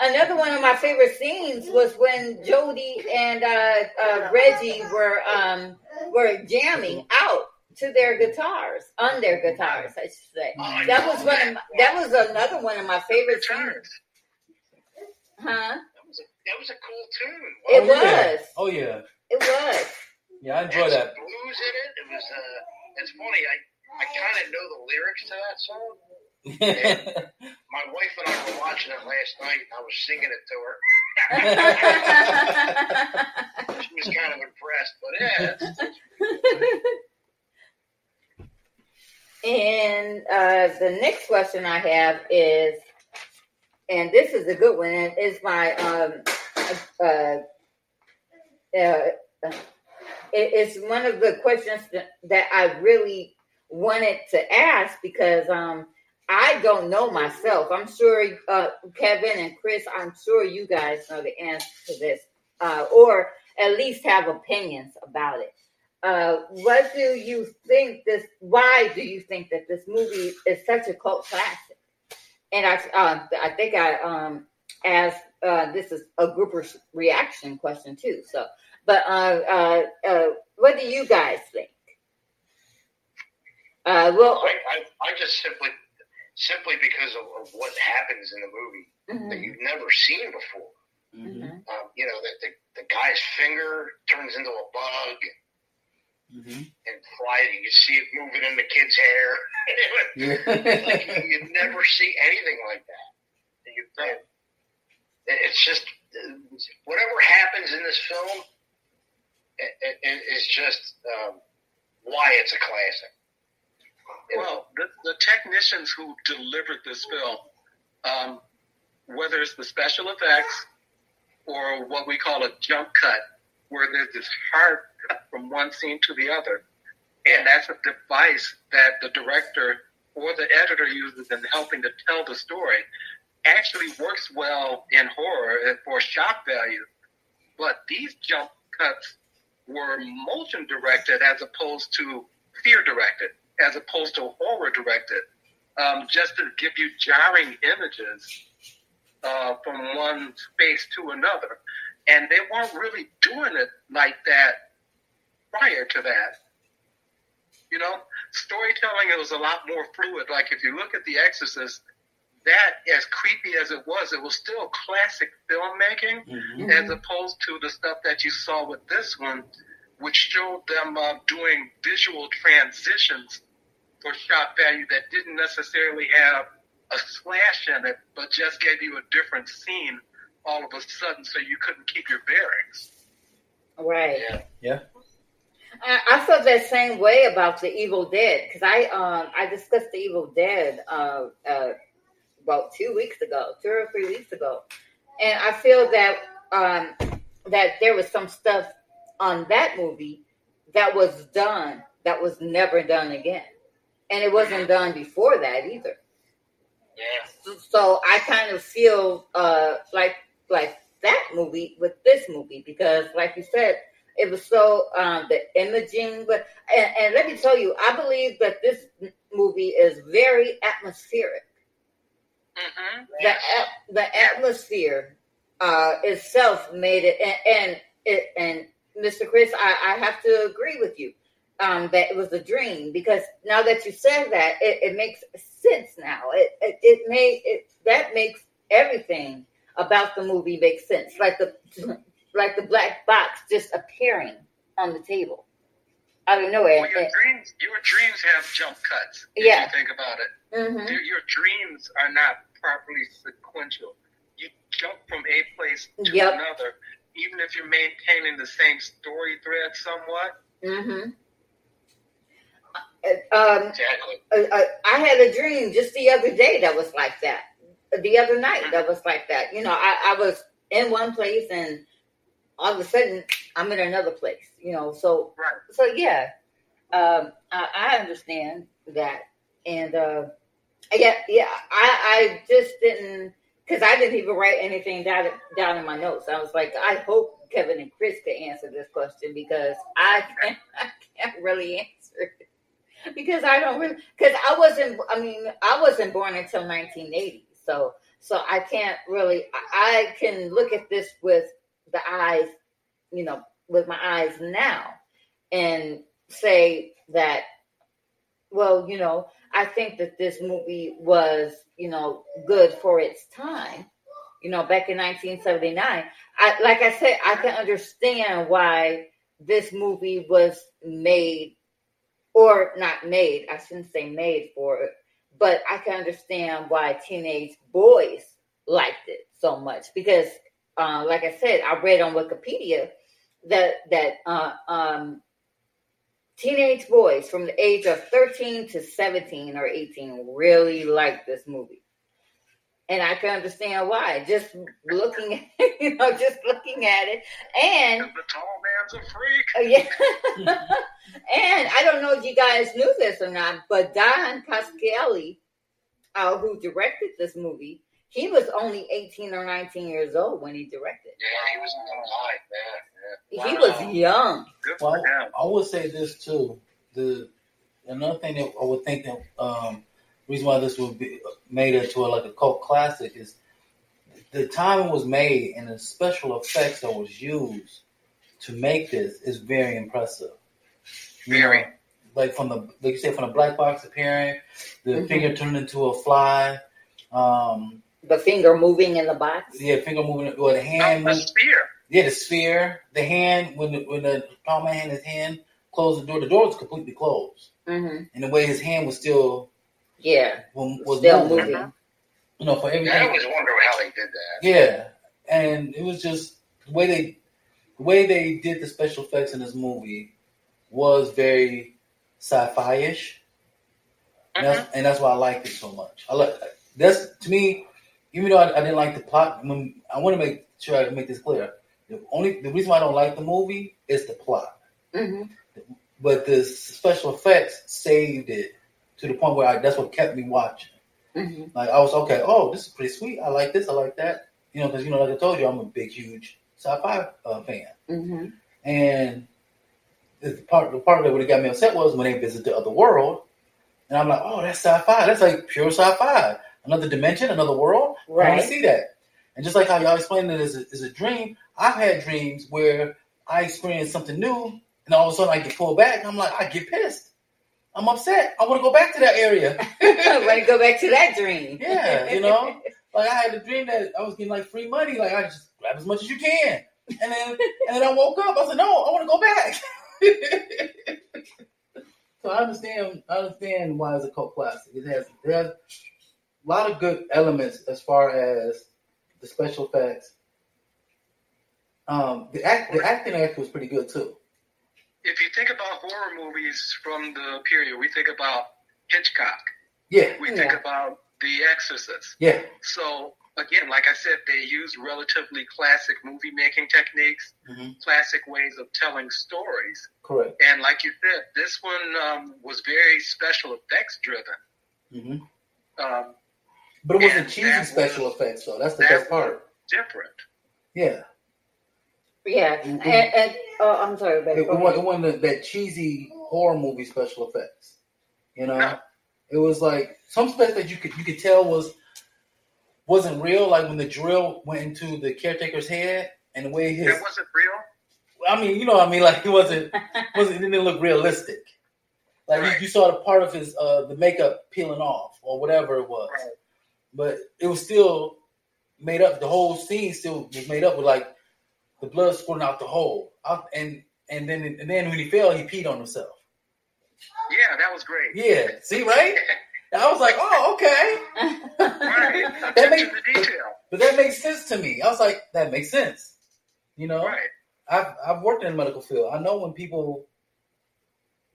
Another one of my favorite scenes was when Jody and uh, uh, Reggie were um, were jamming out to their guitars, on their guitars, I should say. Oh, That was one of my, that was another one of my favorite scenes. Returns. Huh? That was a, that was a cool tune. It Oh, yeah. was. Oh yeah. It was. Yeah, I It enjoy had that. blues in it. It was. Uh, it's funny. I I kind of know the lyrics to that song. (laughs) My wife and I were watching it last night. and I was singing it to her. (laughs) She was kind of impressed, but yeah, it's, (laughs) and uh, the next question I have is, and this is a good one, and it's my um, uh, uh, it's one of the questions that, that I really wanted to ask because um, I don't know myself. I'm sure uh, Kevin and Chris, I'm sure you guys know the answer to this, uh, or at least have opinions about it. Uh, what do you think this? Why do you think that this movie is such a cult classic? And I, uh, I think I um, asked. Uh, this is a group re- reaction question too. So, but uh, uh, uh, what do you guys think? Uh, well, I, I I just simply simply because of, of what happens in the movie that mhm, you've never seen before. Mm-hmm. Um, you know, the, the the guy's finger turns into a bug, Mm-hmm. and Friday you see it moving in the kid's hair. (laughs) Like you, you never see anything like that. And you, and it's just uh, whatever happens in this film it, it, it is just um, why it's a classic. You? Well, the, the technicians who delivered this film, um, whether it's the special effects or what we call a jump cut, where there's this hard cut from one scene to the other, and that's a device that the director or the editor uses in helping to tell the story, actually works well in horror for shock value. But these jump cuts were motion directed as opposed to fear directed, as opposed to horror directed, um, just to give you jarring images uh, from one space to another. And they weren't really doing it like that prior to that. You know, storytelling it was a lot more fluid. Like if you look at The Exorcist, that as creepy as it was, it was still classic filmmaking Mm-hmm. as opposed to the stuff that you saw with this one, which showed them uh, doing visual transitions for shot value that didn't necessarily have a slash in it, but just gave you a different scene all of a sudden so you couldn't keep your bearings. Right. yeah. Yeah. I, I felt that same way about the Evil Dead because I um I discussed the Evil Dead uh, uh about two weeks ago, two or three weeks ago, and I feel that um that there was some stuff on that movie that was done that was never done again, and it wasn't done before that either. Yeah. So I kind of feel uh like like that movie with this movie because, like you said, it was so um, the imaging. But and, and let me tell you, I believe that this movie is very atmospheric. Mm-hmm. The the atmosphere uh, itself made it, and, and it and Mr. Chris, I, I have to agree with you um, that it was a dream because now that you said that, it, it makes sense now. It it, it made it that makes everything about the movie make sense. Like the like the black box just appearing on the table out of nowhere. Well, your dreams, your dreams have jump cuts. If Yeah. you think about it, Mhm. your, your dreams are not properly sequential. You jump from a place to Yep. another, even if you're maintaining the same story thread somewhat. Mm-hmm. Uh, Um, Exactly. uh, uh, I had a dream just the other day that was like that. The other night that was like that. You know, I, I was in one place and all of a sudden I'm in another place. You know, so Right. so yeah, um, I, I understand that, and uh, yeah, yeah, I I just didn't because I didn't even write anything down down in my notes. I was like, I hope Kevin and Chris could answer this question because I can't (laughs) I can't really answer it because I don't really because I wasn't I mean I wasn't born until 1980 so so I can't really I, I can look at this with the eyes you know with my eyes now and say that well you know I think that this movie was you know good for its time. You know back in 1979 I like I said I can understand why this movie was made or not made, I shouldn't say made for it, but I can understand why teenage boys liked it so much because, uh, like I said, I read on Wikipedia that that uh, um, teenage boys from the age of thirteen to seventeen or eighteen really like this movie, and I can understand why. Just looking, at, (laughs) you know, just looking at it, and the tall man's a freak. Oh, yeah. (laughs) and I don't know if you guys knew this or not, but Don Coscarelli, uh, who directed this movie, he was only 18 or 19 years old when he directed. Yeah, he was alive. Yeah, He Wow. was young. Good Well, for. I would say this too. The another thing that I would think that um, reason why this would be made into a, like a cult classic is the time it was made and the special effects that was used to make this is very impressive. You know, Very. like from the like you said from the black box appearing, the Mhm. figure turned into a fly. Um, the finger moving in the box. Yeah, finger moving or the No, hand. the move- spear. yeah, the sphere, the hand when the, when the palm of hand, his hand closed the door. The door was completely closed, hmm and the way his hand was still Yeah, was, was still moving. moving. You know, for everything. I always wonder how they did that. Yeah, and it was just the way they the way they did the special effects in this movie was very sci-fi ish, and that's, and that's why I liked it so much. I like that's to me, even though I, I didn't like the plot. When, I want to make sure I make this clear. The only the reason why I don't like the movie is the plot, hmm but the special effects saved it to the point where I, that's what kept me watching. hmm Like I was okay. Oh, this is pretty sweet. I like this. I like that. You know, because you know, like I told you, I'm a big, huge sci-fi uh, fan. hmm And the part, the part that would have got me upset was when they visit the other world, and I'm like, oh, that's sci-fi. That's like pure sci-fi. Another dimension, another world. I want Right. to see that. And just like how y'all explained it as a, as a dream, I've had dreams where I experience something new, and all of a sudden I get pulled back. And I'm like, I get pissed. I'm upset. I want to go back to that area. (laughs) I Want to go back to that dream? Yeah, you (laughs) know? Like I had a dream that I was getting like free money. Like I just grab as much as you can, and then and then I woke up. I said, no, I want to go back. (laughs) so I understand. I understand why it's a cult classic. It has it has a lot of good elements as far as the special effects. Um, the act the acting act was pretty good too. If you think about horror movies from the period, we think about Hitchcock. Yeah, We Yeah. think about The Exorcist. yeah, So again, like I said, they use relatively classic movie making techniques, hmm classic ways of telling stories. correct. And like you said, this one um, was very special effects driven. hmm Um, But it wasn't And cheesy special was- effects though. That's the that best part. different. Yeah. Yeah, and, and oh, I'm sorry, babe. It, Go it, wasn't, ahead. that- that cheesy horror movie special effects. You know, No. it was like some stuff that you could you could tell was wasn't real. Like when the drill went into the caretaker's head and the way his. That wasn't real. I mean, you know, what I mean, like it wasn't (laughs) wasn't it didn't look realistic. Like Right. you, you saw the part of his uh the makeup peeling off or whatever it was, Right. But it was still made up. The whole scene still was made up with like the blood squirting out the hole, out, and and then and then when he fell, he peed on himself. Yeah, that was great. Yeah, see, right? I was like, oh, okay, Right. (laughs) That makes- detail. but that makes sense to me. I was like, that makes sense. You know, Right. I've I've worked in the medical field. I know when people.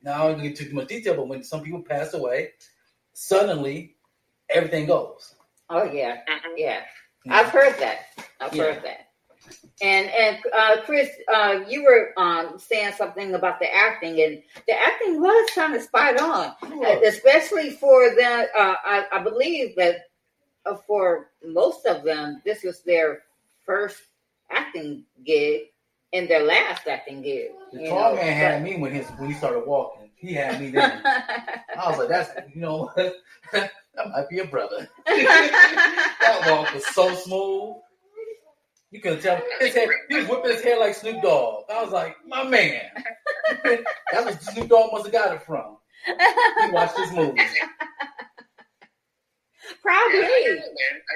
Now I don't get too much detail, but when some people pass away, suddenly everything goes. Oh yeah, Mhm. yeah. You I've heard that. I've Yeah. heard that. And and uh, Chris, uh, you were um, saying something about the acting, and the acting was kind of spot on, uh, especially for the. Uh, I, I believe that uh, for most of them, this was their first acting gig and their last acting gig. The tall know, man had me when his when he started walking. He had me then. (laughs) I was like, that's you know, (laughs) that might be a brother. (laughs) that walk was so smooth. You couldn't tell. His hair, he was whipping his hair like Snoop Dogg. I was like, my man. (laughs) That's what Snoop Dogg must have got it from. He watched his movies. Probably. Yeah, I, don't know, man. I,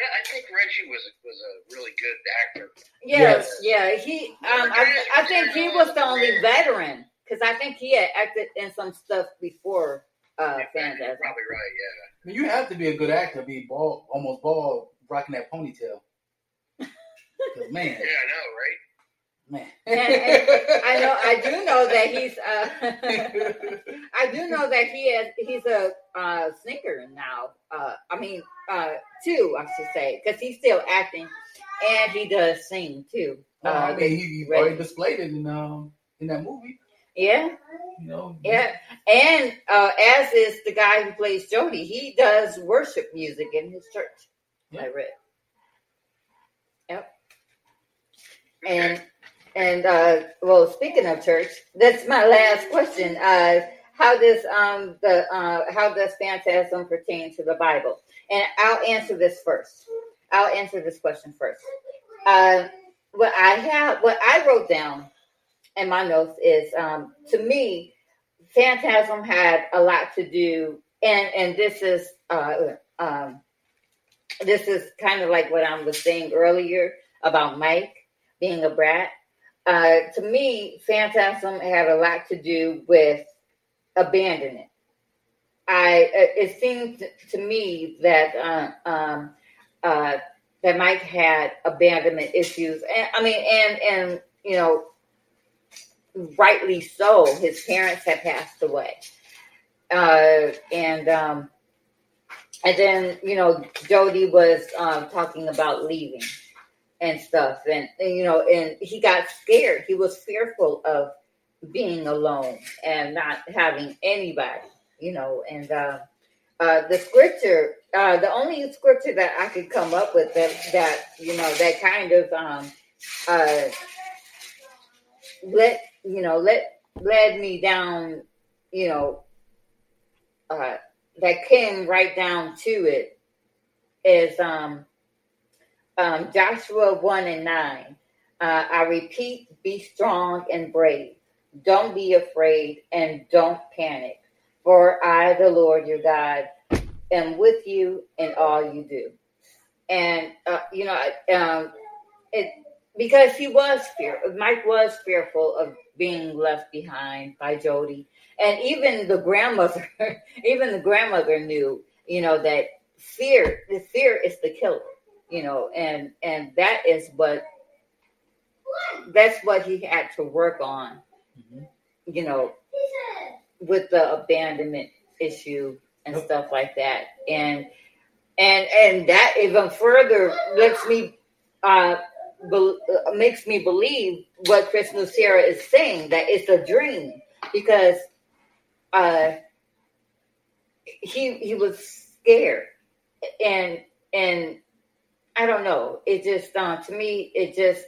I think Reggie was was a really good actor. Yes, yeah. He, um, I, I think he was the only veteran because I think he had acted in some stuff before uh, You're Phantasm. probably right. Yeah. I mean, you have to be a good actor, be bald, almost bald, rocking that ponytail. (laughs) 'Cause, man, Yeah, I know, right? man. And- and I know, I do know that he's. Uh, (laughs) I do know that he is. He's a uh, singer now. Uh, I mean, uh, two, I should say, because he's still acting, and he does sing too. No, Uh, I mean, he, he already displayed it in um in that movie. Yeah, You know. yeah, and uh, as is the guy who plays Jody, he does worship music in his church. I read. Yep. And and uh, well, speaking of church, that's my last question. Uh, how does um the uh, how does phantasm pertain to the Bible? And I'll answer this first. I'll answer this question first. Uh, what I have, what I wrote down in my notes is, um, to me, phantasm had a lot to do, and and this is uh, um, this is kind of like what I was saying earlier about Mike being a brat. Uh, to me, phantasm had a lot to do with abandonment. I it seemed to me that uh, um, uh, that Mike had abandonment issues, and I mean, and and you know, rightly so. His parents had passed away, uh, and um, and then you know, Jody was um, talking about leaving and stuff, and, and you know, and he got scared. He was fearful of being alone and not having anybody, you know, and uh, uh, the scripture, uh, the only scripture that I could come up with that that you know that kind of um, uh, let you know let led me down, you know, uh, that came right down to it is um, um, Joshua one and nine. Uh, I repeat, be strong and brave. Don't be afraid and don't panic. For I, the Lord your God, am with you in all you do. And, uh, you know, um, it, because he was fear, Mike was fearful of being left behind by Jody. And even the grandmother, (laughs) even the grandmother knew, you know, that fear, the fear is the killer, you know, and, and that is what, that's what he had to work on, mm-hmm. you know, with the abandonment issue and yep. stuff like that. And and and that even further lets me uh, be, uh, makes me believe what Chris Nucera is saying that it's a dream because uh, he he was scared and and I don't know. It just uh, to me it just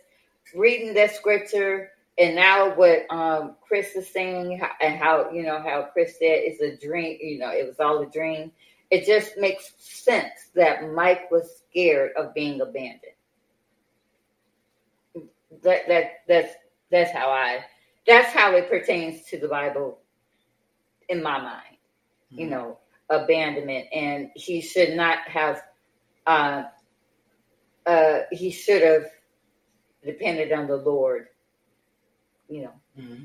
reading that scripture and now what um, Chris is saying and how you know how Chris said it's a dream. You know, it was all a dream. It just makes sense that Mike was scared of being abandoned. That that that's that's how I that's how it pertains to the Bible in my mind. Mm-hmm. You know, abandonment, and he should not have. Uh, uh, he should have depended on the Lord you know, mm-hmm.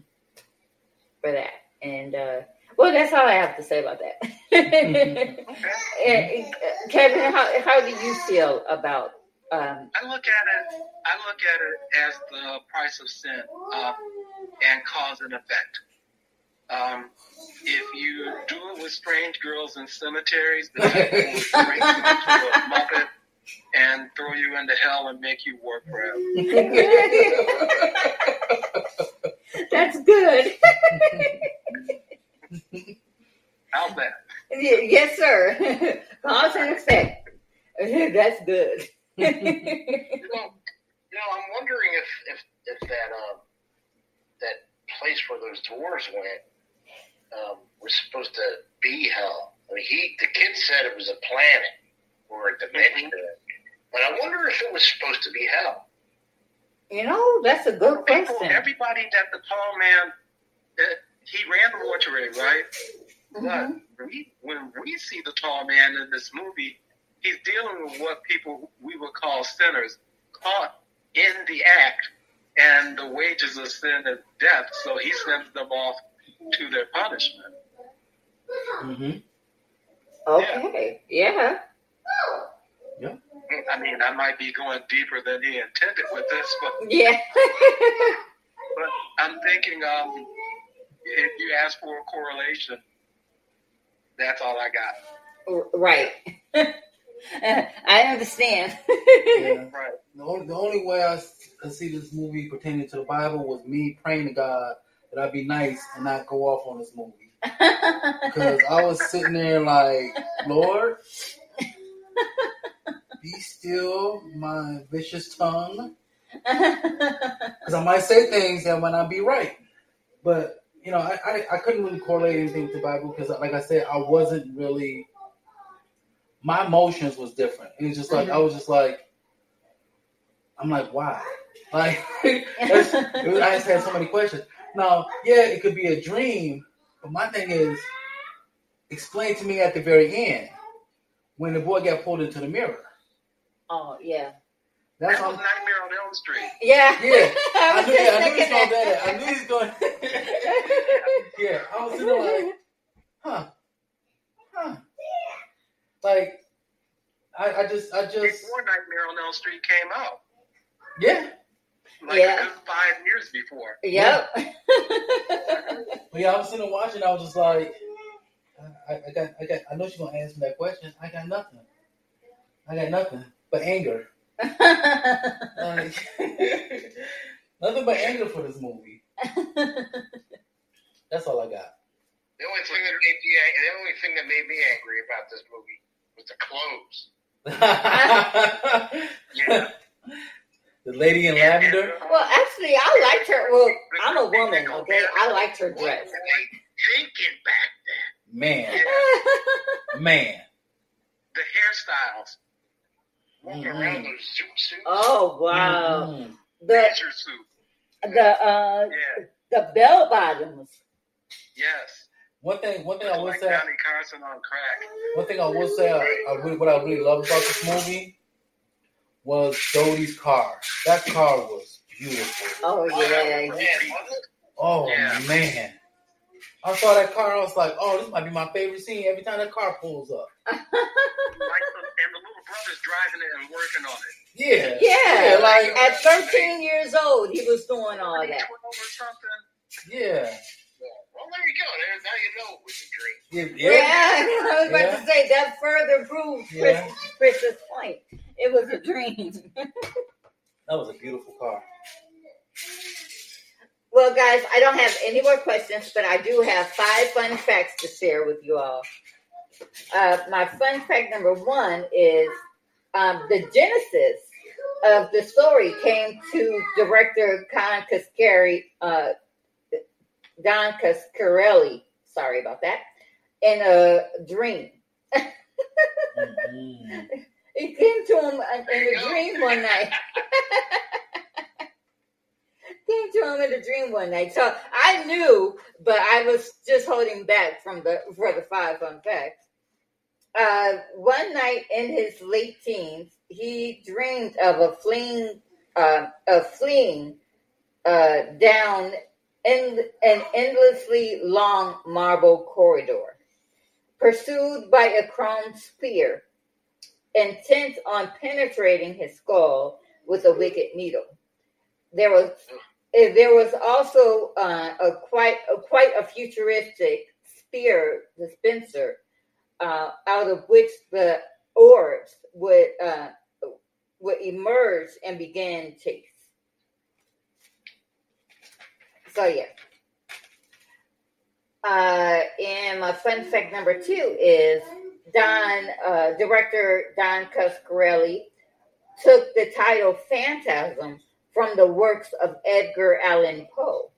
for that. And uh, well, that's all I have to say about that. (laughs) Kevin, how how do you feel about? Um, I look at it. I look at it as the price of sin uh, and cause and effect. Um, if you do it with strange girls in cemeteries, then will bring you into a muppet and throw you into hell and make you work forever. (laughs) That's good. (laughs) How's that? Yes, sir. (laughs) Cause and effect. That's good. (laughs) you, know, you know, I'm wondering if if, if that um, that place where those doors went um, was supposed to be hell. I mean, he the kid said it was a planet or a dimension, but I wonder if it was supposed to be hell. You know, that's a good People, question. Everybody that the tall man, that he ran the mortuary, right? Mm-hmm. But we, when we see the tall man in this movie, he's dealing with what people we would call sinners, caught in the act, and the wages of sin is death. So he sends them off to their punishment. Mm-hmm. Okay. Yeah. yeah. Yeah. I mean, I might be going deeper than he intended with this, but yeah. (laughs) but I'm thinking, um, if you ask for a correlation, that's all I got. Right. (laughs) (laughs) I understand. yeah. (laughs) Right. The only, the only way I, I see this movie pertaining to the Bible was me praying to God that I'd be nice and not go off on this movie. Because I was sitting there like, Lord, be still my vicious tongue. Because I might say things that might not be right. But, you know, I, I, I couldn't really correlate anything to the Bible because, like I said, I wasn't really, my emotions was different. It was just like, mm-hmm. I was just like, I'm like, why? (laughs) Like, was, (laughs) I just had so many questions. Now, yeah, it could be a dream, but my thing is, explain to me at the very end when the boy got pulled into the mirror. Oh yeah, That's that was all. Nightmare on Elm Street. yeah. Yeah, I (laughs) I was knew, just I knew he was thinking going that. that. I knew he was going. yeah, I was sitting there like, huh, huh. Like, I, I just, I just, Before Nightmare on Elm Street came out, yeah. like Yeah. a good five years before. Yep. (laughs) But yeah, I was sitting there watching. I was just like, I, I got, I got. I know she's gonna ask me that question. I got nothing. I got nothing but anger. (laughs) Like, (laughs) nothing but anger for this movie. That's all I got. The only thing that made me the only thing that made me angry about this movie was the clothes. Yeah. (laughs) the lady in lavender. well, actually, I liked her. Well, I'm a woman, okay? I liked her dress. thinking back then? Man, Yeah. (laughs) man. The hairstyles, Walking around those zoot suits. oh wow, Mhm. the razor suit. the uh Yeah. the bell bottoms. Yes. One thing, one thing I will like say, Johnny Carson on crack. one thing I will say, I, I really, what I really love about this movie was Jody's car. That car was beautiful. Oh yeah, Man. Oh Yeah. man. I saw that car. I was like, "Oh, this might be my favorite scene." Every time that car pulls up, (laughs) Like and the little brother's driving it and working on it. yeah, yeah. like At 13 years old, he was doing all that. 12 or something. yeah, Well, there you go. There, now you know it was a dream. yeah, Yeah, yeah. I was about Yeah. to say that further proves Yeah. Chris, Chris's point. It was a dream. (laughs) That was a beautiful car. Well, guys, I don't have any more questions, but I do have five fun facts to share with you all. Uh, my fun fact number one is um, the genesis of the story came to director Con Cascari, uh, Don Coscarelli. Sorry about that. In a dream, (laughs) Mhm. it came to him in a dream one night. (laughs) came to him in a dream one night. So I knew, but I was just holding back from the for the five fun facts. Uh, one night in his late teens, he dreamed of a fleeing, uh, of fleeing uh, down an endlessly long marble corridor, pursued by a chrome sphere, intent on penetrating his skull with a wicked needle. There was uh, there was also uh, a quite a quite a futuristic sphere dispenser, uh, out of which the orbs would uh, would emerge and begin chase. Yeah. Uh, and my fun fact number two is Don uh, director Don Coscarelli took the title Phantasm from the works of Edgar Allan Poe.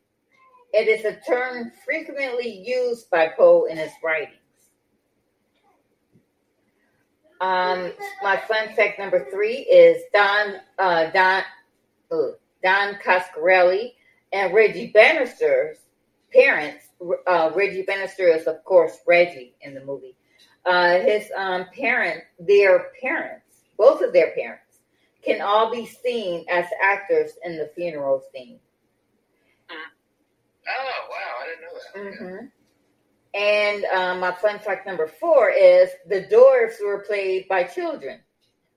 It is a term frequently used by Poe in his writings. Um, my fun fact number three is Don uh, Don uh, Don Coscarelli and Reggie Bannister's parents. Uh, Reggie Bannister is, of course, Reggie in the movie. Uh, his um, parents, their parents, both of their parents, can all be seen as actors in the funeral scene. Oh wow, I didn't know that. hmm And um, my fun fact number four is the dwarfs were played by children.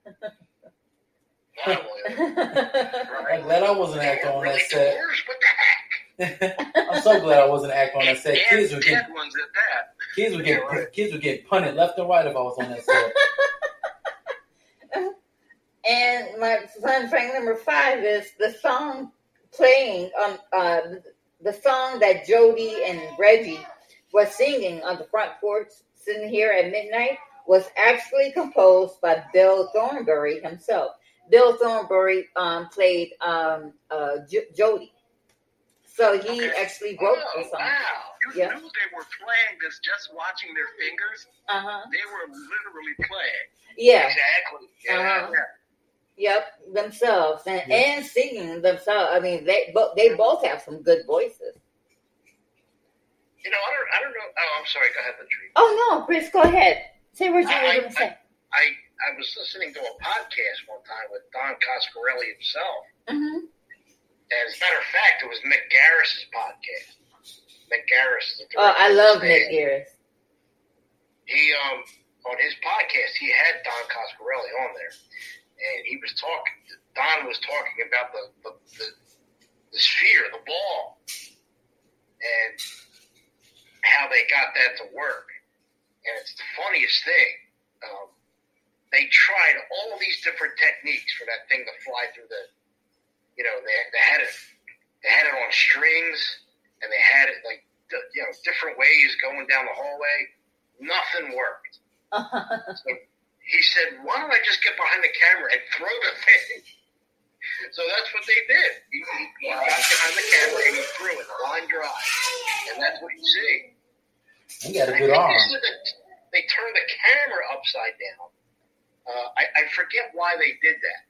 (laughs) Well, (laughs) I'm glad I wasn't acting on really that set. doors? What the heck? (laughs) I'm so glad I wasn't acting on that set. And Kids would get ones at that. kids would get kids would get punted left and right if I was on that set. (laughs) And my fun fact number five is the song playing on uh, the song that Jody and Reggie was singing on the front porch sitting here at midnight was actually composed by Bill Thornbury himself. Bill Thornbury um, played um, uh, J- Jody, so he Okay. actually wrote Oh, the song. wow. You Yeah. knew they were playing this just watching their fingers. Uh huh. They were literally playing. Yeah. Exactly. Yeah. Uh-huh. Yep, themselves and, Yeah. and singing themselves. I mean, they both they both have some good voices. You know, I don't, I don't know. Oh, I'm sorry. Go ahead, Latrice. Oh no, Chris, go ahead. Say what you were going to say. I I was listening to a podcast one time with Don Coscarelli himself. Mhm. And as a matter of fact, it was Mick Garris's podcast. Mick Garris the Oh, I love of Mick Garris. He um on his podcast he had Don Coscarelli on there, and he was talking. Don was talking about the the, the, the sphere, the ball, and how they got that to work. And it's the funniest thing. Um, they tried all these different techniques for that thing to fly through the. You know, they, they had it. They had it on strings, and they had it like you know different ways going down the hallway. Nothing worked. (laughs) So he said, "Why don't I just get behind the camera and throw the thing?" So that's what they did. He, he, he got behind the camera and he threw it line drive, and that's what you see. He got a I good arm. They, they turned the camera upside down. Uh, I, I forget why they did that.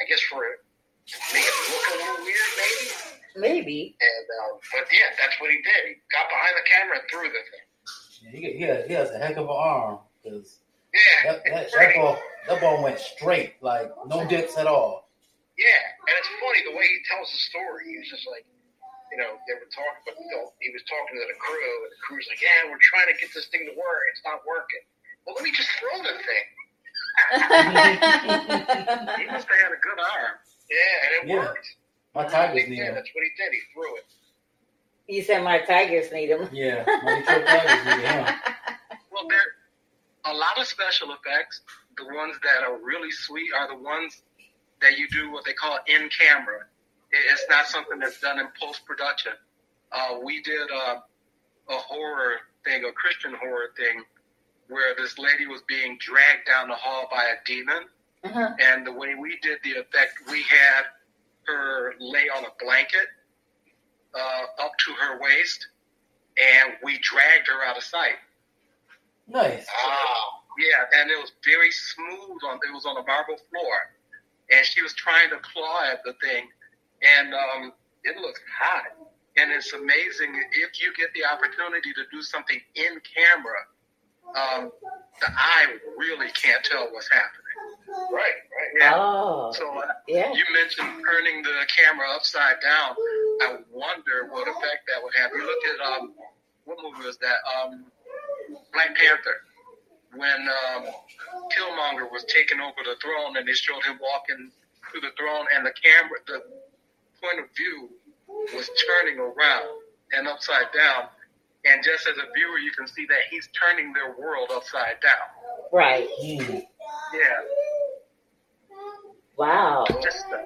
I guess for to make it look a little weird, maybe. Maybe. And um, but yeah, that's what he did. He got behind the camera and threw the thing. Yeah, he, he, has, he has a heck of an arm because Yeah, that, that, that ball that ball went straight, like no dips at all. Yeah, and it's funny the way he tells the story. He was just like, you know, they were talking, but you know, he was talking to the crew, and the crew's like, "Yeah, we're trying to get this thing to work. It's not working. Well, let me just throw the thing." He must have had a good arm. Yeah, and it Yeah. worked. My Tigers need yeah, him. that's what he did. He threw it. you said my Tigers need him. Yeah, my Detroit Tigers need him. Well, there a lot of special effects. The ones that are really sweet are the ones that you do what they call in camera. It's not something that's done in post production. Uh, we did uh, a horror thing, a Christian horror thing, where this lady was being dragged down the hall by a demon. Uh-huh. And the way we did the effect, we had her lay on a blanket uh, up to her waist, and we dragged her out of sight. Nice. Wow. Yeah, and it was very smooth on. It was on a marble floor, and she was trying to claw at the thing, and um, it looked hot. And it's amazing if you get the opportunity to do something in camera. Um, the eye really can't tell what's happening. Right, right. Yeah. Oh, So uh, yeah. you mentioned turning the camera upside down. I wonder what effect that would have. You look at um, what movie was that? Um, Black Panther. When um, Killmonger was taking over the throne, and they showed him walking through the throne, and the camera, the point of view was turning around and upside down. And just as a viewer, you can see that he's turning their world upside down. Right. Hmm. Yeah, Wow. just uh,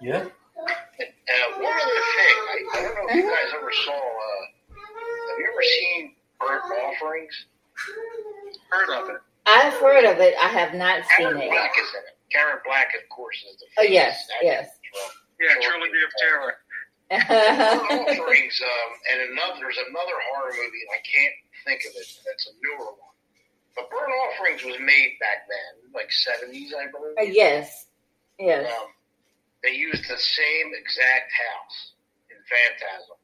Yeah. Uh, one other thing, I, I don't know if you guys ever saw. Uh, have you ever seen Burnt Offerings? heard of it. I've heard of it. I have not seen Karen it. Black is in it. Karen Black, of course, is the Oh, yes, yes. Yeah, Trilogy of Terror. From Burnt Offerings, (laughs) um, and another. There's another horror movie. I can't think of it. That's a newer one. But Burn Offerings was made back then, like 70s, I believe. yes. Yes. Um, they used the same exact house in Phantasm.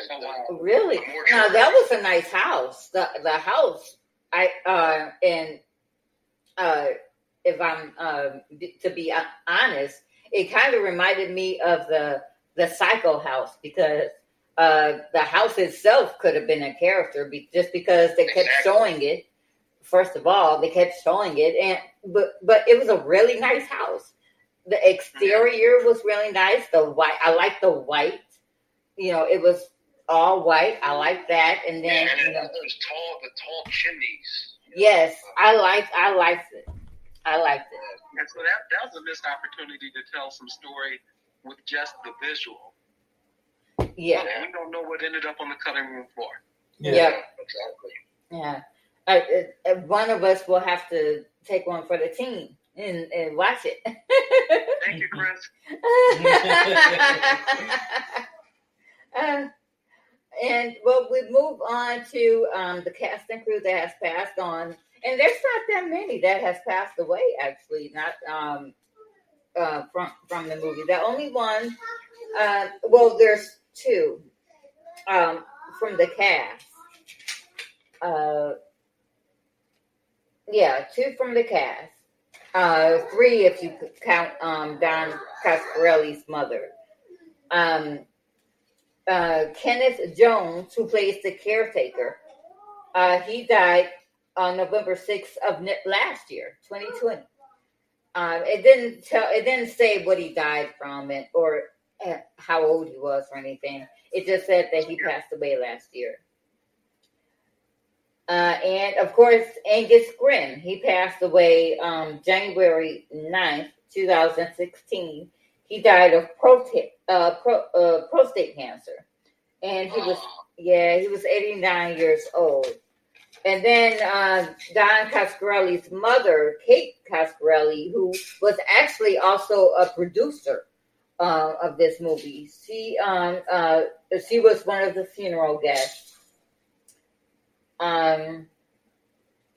As Oh, the, wow. Really? Now that was a nice house. The the house I uh and uh if I'm uh to be honest, it kind of reminded me of the the Psycho house because uh the house itself could have been a character be, just because they kept Exactly. showing it. First of all, they kept showing it and but but it was a really nice house. The exterior was really nice. The white I like the white. You know, it was all white. I like that. And then and you it, know, those tall, the tall chimneys. yes, I liked I liked it. I liked it. And so that, that was a missed opportunity to tell some story with just the visual. Yeah. Yeah. We don't know what ended up on the cutting room floor. Yeah. Yeah. exactly. Yeah. Uh, uh, one of us will have to take one for the team and, and watch it. Thank you, Chris. (laughs) uh, and well, we move on to um, the cast and crew that has passed on, and there's not that many that has passed away. Actually, not um, uh, from from the movie. The only one, uh, well, there's two um, from the cast. Uh, Yeah, two from the cast. Uh, three if you count um, Don Coscarelli's mother. Um, uh, Kenneth Jones, who plays the caretaker, uh, he died on November 6th of last year, 2020. Um, it didn't tell. It didn't say what he died from, it or uh, how old he was, or anything. It just said that he passed away last year. Uh, and of course, Angus Scrimm, he passed away um, January 9th, 2016. He died of prostate, uh, pro, uh, prostate cancer. And he was, yeah, he was 89 years old. And then uh, Don Coscarelli's mother, Kate Coscarelli, who was actually also a producer uh, of this movie, she um, uh, she was one of the funeral guests. Um,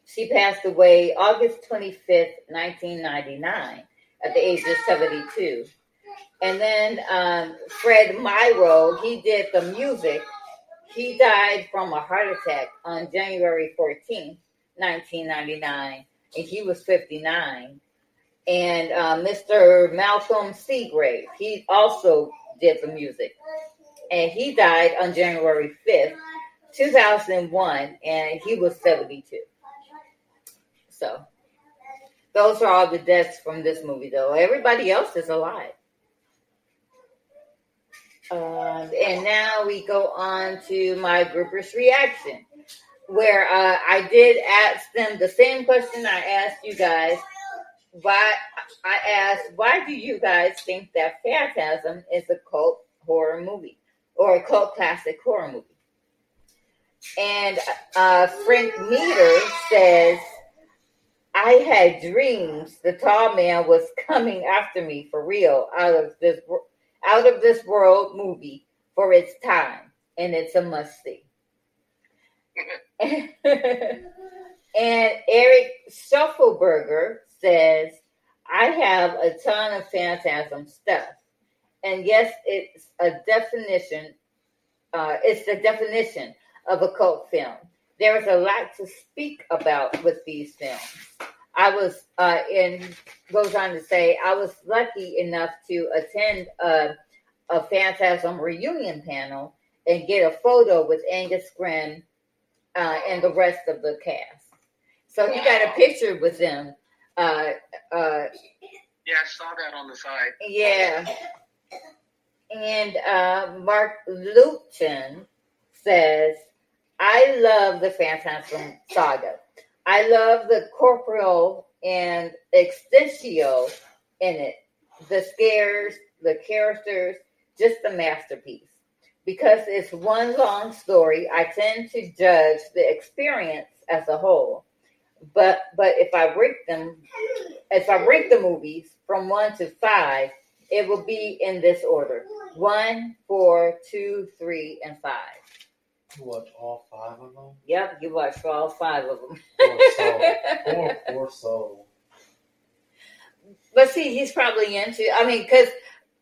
she passed away August 25th, 1999, at the age of 72. And then um, Fred Myrow, he did the music. He died from a heart attack on January 14th, 1999, and he was 59. And uh, Mr. Malcolm Seagrave, he also did the music. And he died on January 5th, 2001, and he was 72. So, those are all the deaths from this movie, though. Everybody else is alive. Uh, and now we go on to my groupers reaction, where uh, I did ask them the same question I asked you guys. Why I asked, why do you guys think that Phantasm is a cult horror movie or a cult classic horror movie? And uh, Frank Meter says, I had dreams the tall man was coming after me for real out of this out of this world movie for its time, and it's a must see. and Eric Schuffelberger says, I have a ton of phantasm stuff. And yes, it's a definition, uh, it's the definition of a cult film. There is a lot to speak about with these films. I was, uh, and goes on to say, I was lucky enough to attend a, a Phantasm reunion panel and get a photo with Angus Scrimm uh, and the rest of the cast. So he got a picture with them. Uh, uh, yeah, I saw that on the side. Yeah. And uh, Mark Luton says, I love the Phantasm saga. I love the corporeal and extensio in it. The scares, the characters, just a masterpiece. Because it's one long story, I tend to judge the experience as a whole. But but if I rank them, if I rank the movies from one to five, it will be in this order: one, four, two, three, and five. You watch all five of them? Yep, you watched all five of them. Poor soul. (laughs) poor, poor soul. But see, he's probably into. I mean, because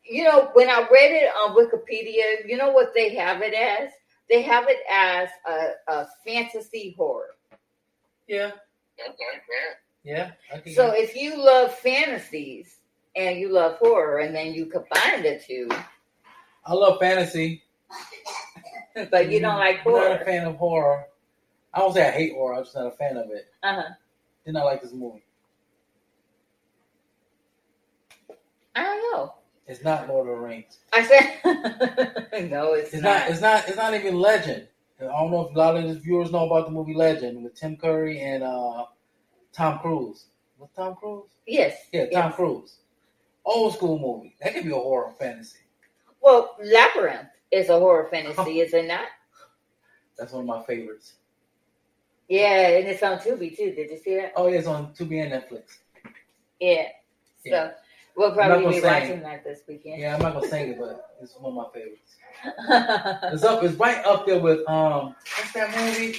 you know, when I read it on Wikipedia, you know what they have it as? They have it as a, a fantasy horror. Yeah. Yeah. Yeah. So if you love fantasies and you love horror, and then you combine the two, I love fantasy. (laughs) but you don't like horror. I'm not a fan of horror. I don't say I hate horror. I'm just not a fan of it. Uh huh. Did not like this movie. I don't know. It's not Lord of the Rings. I said (laughs) no. It's, It's not. not. It's not. It's not even Legend. I don't know if a lot of the viewers know about the movie Legend with Tim Curry and uh, Tom Cruise. What's Tom Cruise? Yes. Yeah, Tom yes. Cruise. Old school movie. That could be a horror fantasy. Well, Labyrinth is a horror fantasy, is it not? That's one of my favorites. Yeah, and it's on Tubi too. Did you see that? Oh, yeah, it's on Tubi and Netflix. Yeah. So we'll probably be say. watching that this weekend. Yeah, I'm not gonna sing it, but it's one of my favorites. (laughs) It's up. It's right up there with um. What's that movie?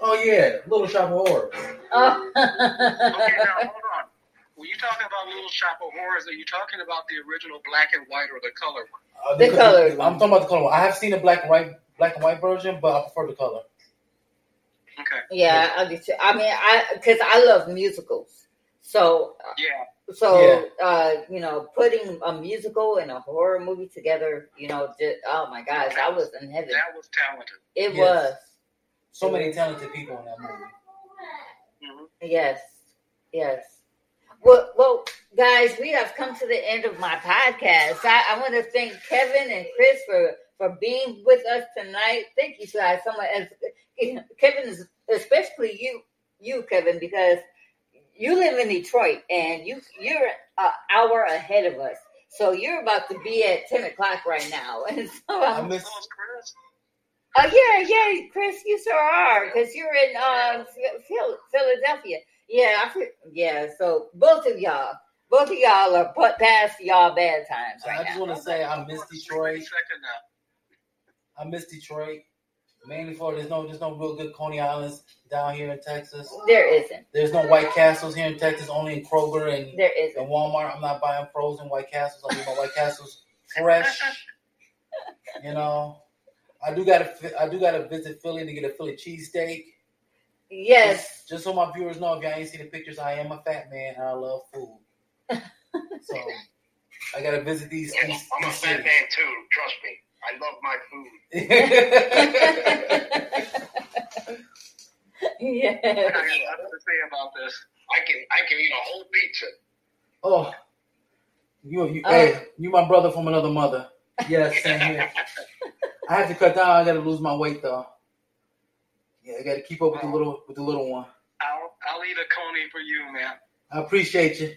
Oh yeah, Little Shop of Horrors. oh. (laughs) Okay, now hold on. When you talking about Little Shop of Horrors, are you talking about the original black and white or the color one? Uh, The colored I'm talking about the color one. I have seen the black and white, black and white version, but I prefer the color. Okay. Yeah, I do too. I mean, I because I love musicals, so Yeah. so uh, you know, putting a musical and a horror movie together, you know, just oh my gosh, I was in heaven. That was talented. It Yes. was. So many talented people in that movie. hmm Yes, yes. Well, well, guys, we have come to the end of my podcast. I, I want to thank Kevin and Chris for for being with us tonight. Thank you guys so much. As Kevin is especially you, you Kevin, because you live in Detroit and you you're an hour ahead of us. So you're about to be at ten o'clock right now, (laughs) and so I um, miss. So Chris. Oh yeah, yeah, Chris, you sure are because you're in um Phil- Philadelphia. Yeah, I feel, yeah. So both of y'all, both of y'all are put past y'all bad times I right just want to say I miss Detroit. Second now. I miss Detroit. Mainly for there's no there's no real good Coney Islands down here in Texas. There isn't. There's no White Castles here in Texas, only in Kroger and, There and. Walmart. I'm not buying frozen White Castles. I need my White Castles fresh. (laughs) You know, I do gotta I do gotta visit Philly to get a Philly cheesesteak. Yes. Just, just so my viewers know, if y'all ain't seen the pictures, I am a fat man and I love food. (laughs) so I gotta visit these. Yeah, these, I'm a fat cities. man too. Trust me. I love my food. (laughs) (laughs) yeah. I got nothing to say about this. I can I can eat a whole pizza. oh, you you Oh. hey, you my brother from another mother. Yes, same here. I have to cut down. I gotta lose my weight though. Yeah, I gotta keep up with the little with the little one. I'll I'll eat a coney for you, man. I appreciate you.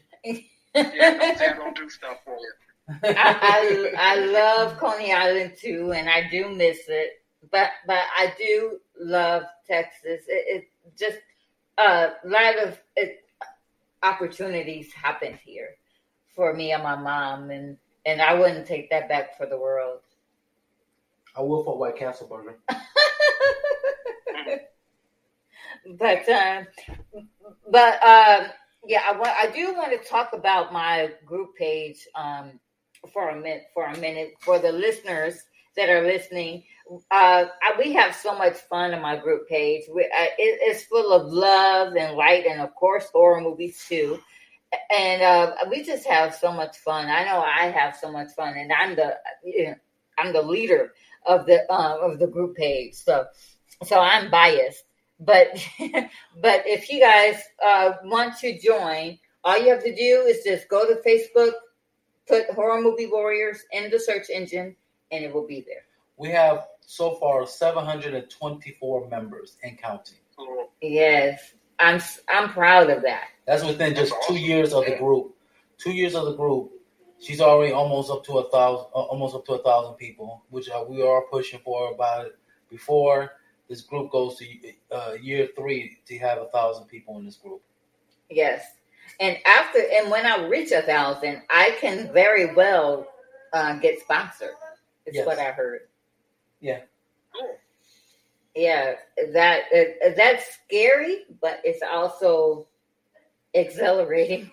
Yeah, don't say I don't do stuff for you. I, I I love Coney Island too, and I do miss it. But but I do love Texas. It, it just a lot of it, opportunities happened here for me and my mom, and and I wouldn't take that back for the world. I will for White Castle burger. (laughs) (laughs) but um, but um, yeah, I want I do want to talk about my group page um for a minute for a minute for the listeners that are listening. Uh, I, we have so much fun on my group page. We, uh, it, it's full of love and light, and of course horror movies too. And uh, we just have so much fun. I know I have so much fun, and I'm the you know, I'm the leader of the uh, of the group page. So so I'm biased, but (laughs) but if you guys uh, want to join, all you have to do is just go to Facebook, put Horror Movie Warriors in the search engine, and it will be there. We have so far 724 members and counting. Yes, I'm I'm proud of that. That's within just two years of the group. Two years of the group, she's already almost up to a thousand, uh, almost up to a thousand people, which uh, we are pushing for about before this group goes to uh, year three to have a thousand people in this group. Yes, and after and when I reach a thousand, I can very well uh, get sponsored. Is Yes. what I heard. Yeah. Yeah, that uh, that's scary, but it's also exhilarating.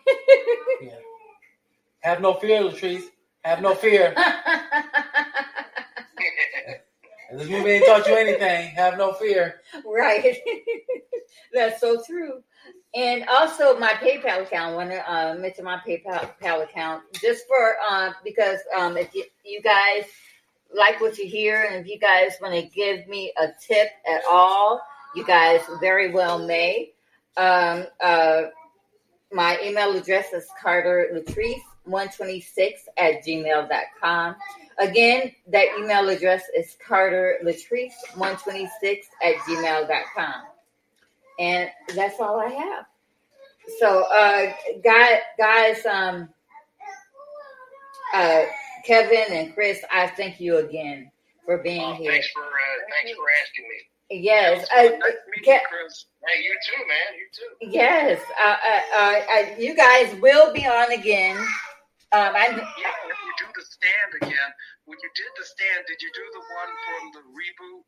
Yeah. Have no fear, Latrice. Have no fear. (laughs) And this movie ain't taught you anything. Have no fear. (laughs) right. (laughs) That's so true. And also my PayPal account. I want to uh, mention my PayPal account just for uh, because um, if you, you guys like what you hear and if you guys want to give me a tip at all, you guys very well may. Um, uh, my email address is Carter Latrice 126 at gmail.com. Again, that email address is Carter Latrice 126 at gmail.com. And that's all I have. So, uh, guys, guys, um, uh, Kevin and Chris, I thank you again for being Oh, here. thanks for uh, thanks for asking me. Yes, Nice uh, you, Ke- Chris. Hey, you too, man. You too. yes, uh, uh, uh, uh, you guys will be on again. Um, I, Yeah, you do the stand again, when you did the stand, did you do the one from the reboot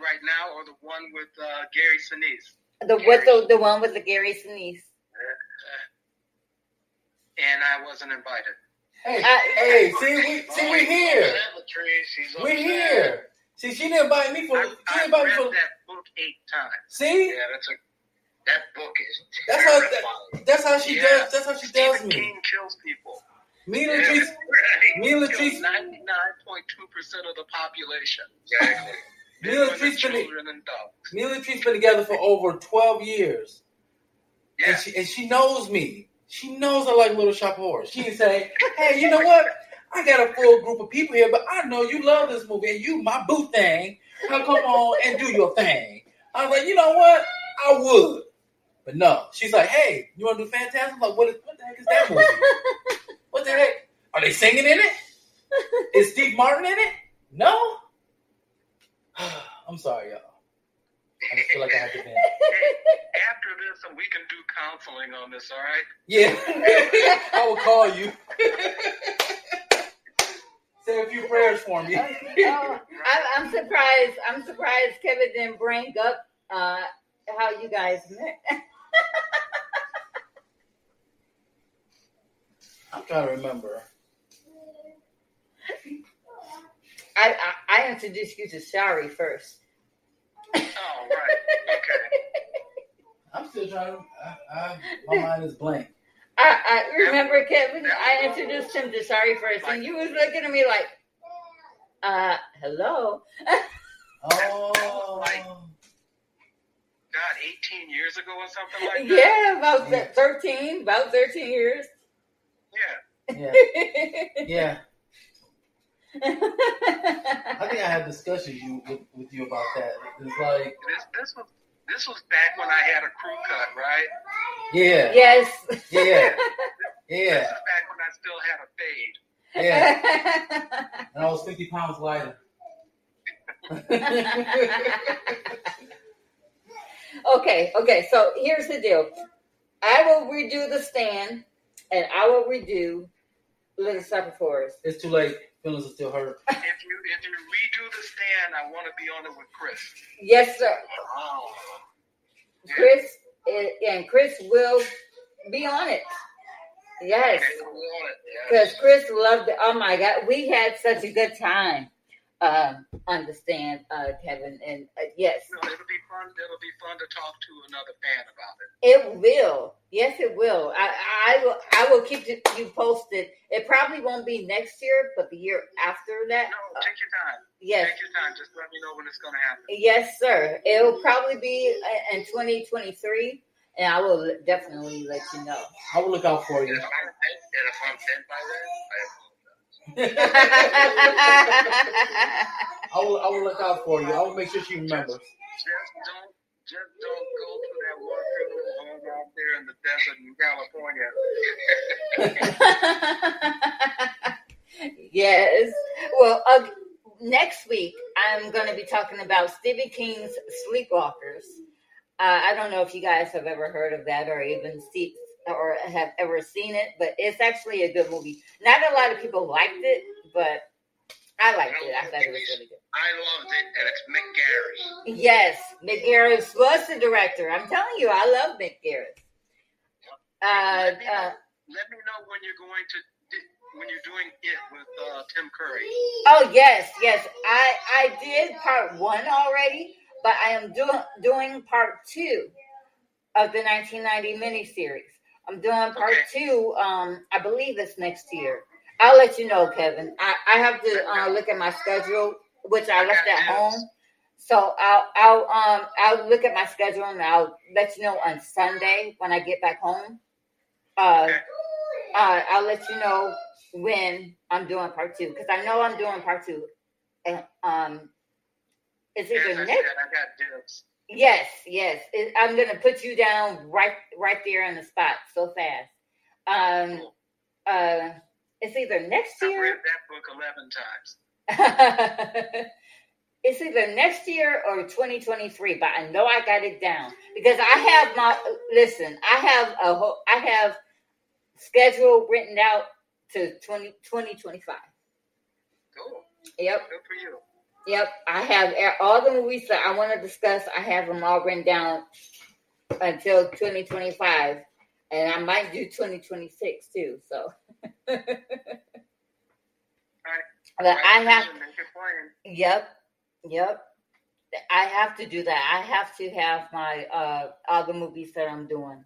right now, or the one with uh, Gary Sinise? the what the the one with the Gary Sinise. And I wasn't invited. Hey, Uh, hey, see, we see we he's here. upset, Latrice. He's We upset. here. See, she didn't invite me for. I, She I didn't invite me read for. that book eight times. See, Yeah, that's a that book is Terrifying. That's how- terrifying. that's how she Yeah. does. That's how she does Stephen me. King kills people. Me and Yeah, Latrice, right. me and Latrice, ninety nine point two percent of the population. Exactly. (laughs) me and Women, Latrice been, children, and dogs. me and Latrice been together for over twelve years, Yeah. and she and she knows me. She knows I like Little Shop of Horrors. She can say, "Hey, you know what? I got a full group of people here, but I know you love this movie, and you my boo thing. Now come on and do your thing." I was like, "You know what? I would." But no, she's like, "Hey, you want to do Fantastic?" I'm like, "What, is, what the heck is that movie? (laughs) what the heck? Are they singing in it? (laughs) Is Steve Martin in it? No. (sighs) I'm sorry, y'all. I just feel like I have to vent. Hey, (laughs) after this, we can do counseling on this. All right. Yeah, (laughs) I will call you. Say a few prayers for me. Oh, I, I'm surprised. I'm surprised Kevin didn't bring up uh, how you guys met. I'm trying to remember. I, I, I introduced you to Shari first. Oh, right. Okay. I'm still trying to. I, I, my mind is blank. I, I remember Kevin. I introduced him to Shari first, and you was looking at me like, uh, hello. Oh, God, 18 years ago or something like that. Yeah, about Yeah. thirteen, about thirteen years. Yeah. yeah, yeah. (laughs) I think I had discussions you with, with you about that. It's like, This this was this was back when I had a crew cut, right? yeah, yes. yeah, (laughs) yeah. This is back when I still had a fade. yeah. (laughs) And I was 50 pounds lighter. okay, okay. So here's the deal. I will redo the stand, and I will redo Little Supper Forest. it's too late. Feelings are still hurt. (laughs) If you if you redo the stand, I want to be on it with Chris. Yes, sir. Oh. Chris eh, and Chris will be on it. Yes, Okay, we're on it. Yeah. because Chris loved it. Oh my God, we had such a good time. Um, understand, uh, Kevin, and uh, yes, No, it'll be fun. It'll be fun to talk to another fan about it. it will. Yes, it will. I, I will. I will keep you posted. It probably won't be next year, but the year after that. No, uh, take your time. yes, Take your time. Just let me know when it's going to happen. yes, sir. It'll probably be uh, in 2023, and I will definitely let you know. I will look out for And you. if I'm dead, and if I'm dead by then, I apologize. I will. I will look out for you. I will make sure she remembers. Just don't. Just don't go to that one funeral home out there in the desert in California. (laughs) yes. Well, uh, next week I'm going to be talking about Stephen King's Sleepwalkers. Uh, I don't know if you guys have ever heard of that or even see or have ever seen it, but it's actually a good movie. Not a lot of people liked it, but I liked it. I thought it was really good. I loved it, and it's Mick Garris. Yes, Mick Garris was the director. I'm telling you, I love Mick Garris. Uh, let, me know, uh, let me know when you're going to when you're doing it with uh, Tim Curry. Oh yes, yes. I I did part one already, but I am doing doing part two of the 1990 miniseries. I'm doing part two. Um, I believe it's next year. I'll let you know, Kevin. I, I have to uh, look at my schedule, which I left at home. So I'll I'll um I'll look at my schedule and I'll let you know on Sunday when I get back home. Uh, uh, I'll let you know when I'm doing part two because I know I'm doing part two. And, um, is it the said, next? I got dibs. Yes, yes. It, I'm gonna put you down right, right there in the spot so fast. Um, uh, it's either next year. Year. read that book eleven times. (laughs) it's either next year or 2023, but I know I got it down because I have my listen. I have a whole, I have schedule written out to 20, 2025. Cool. Yep, Good for you. Yep. I have all the movies that I want to discuss. I have them all written down until 2025, and I might do 2026 too. So, (laughs) but I have. Yep, yep. I have to do that. I have to have my uh all the movies that I'm doing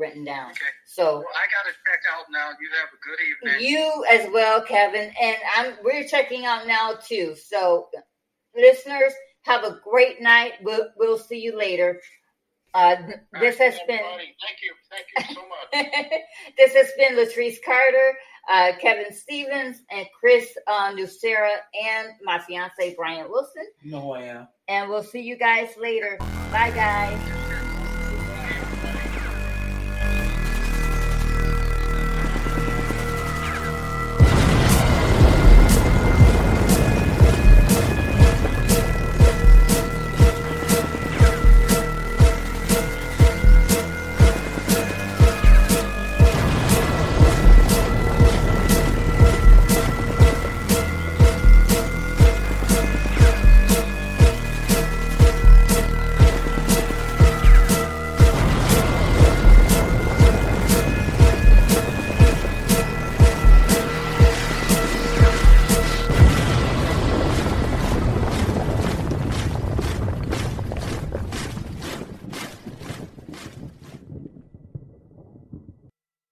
written down. Okay. So Well, I got to check out now. You have a good evening. you as well, Kevin, and I'm we're checking out now too. So listeners, have a great night. We'll we'll see you later. Uh, this has been Everybody, Thank you. Thank you so much. (laughs) this has been Latrice Carter, uh, Kevin Stephens, and Chris uh, Nucera, and my fiance Bryant Wilson. You know who I am. And we'll see you guys later. Bye, guys.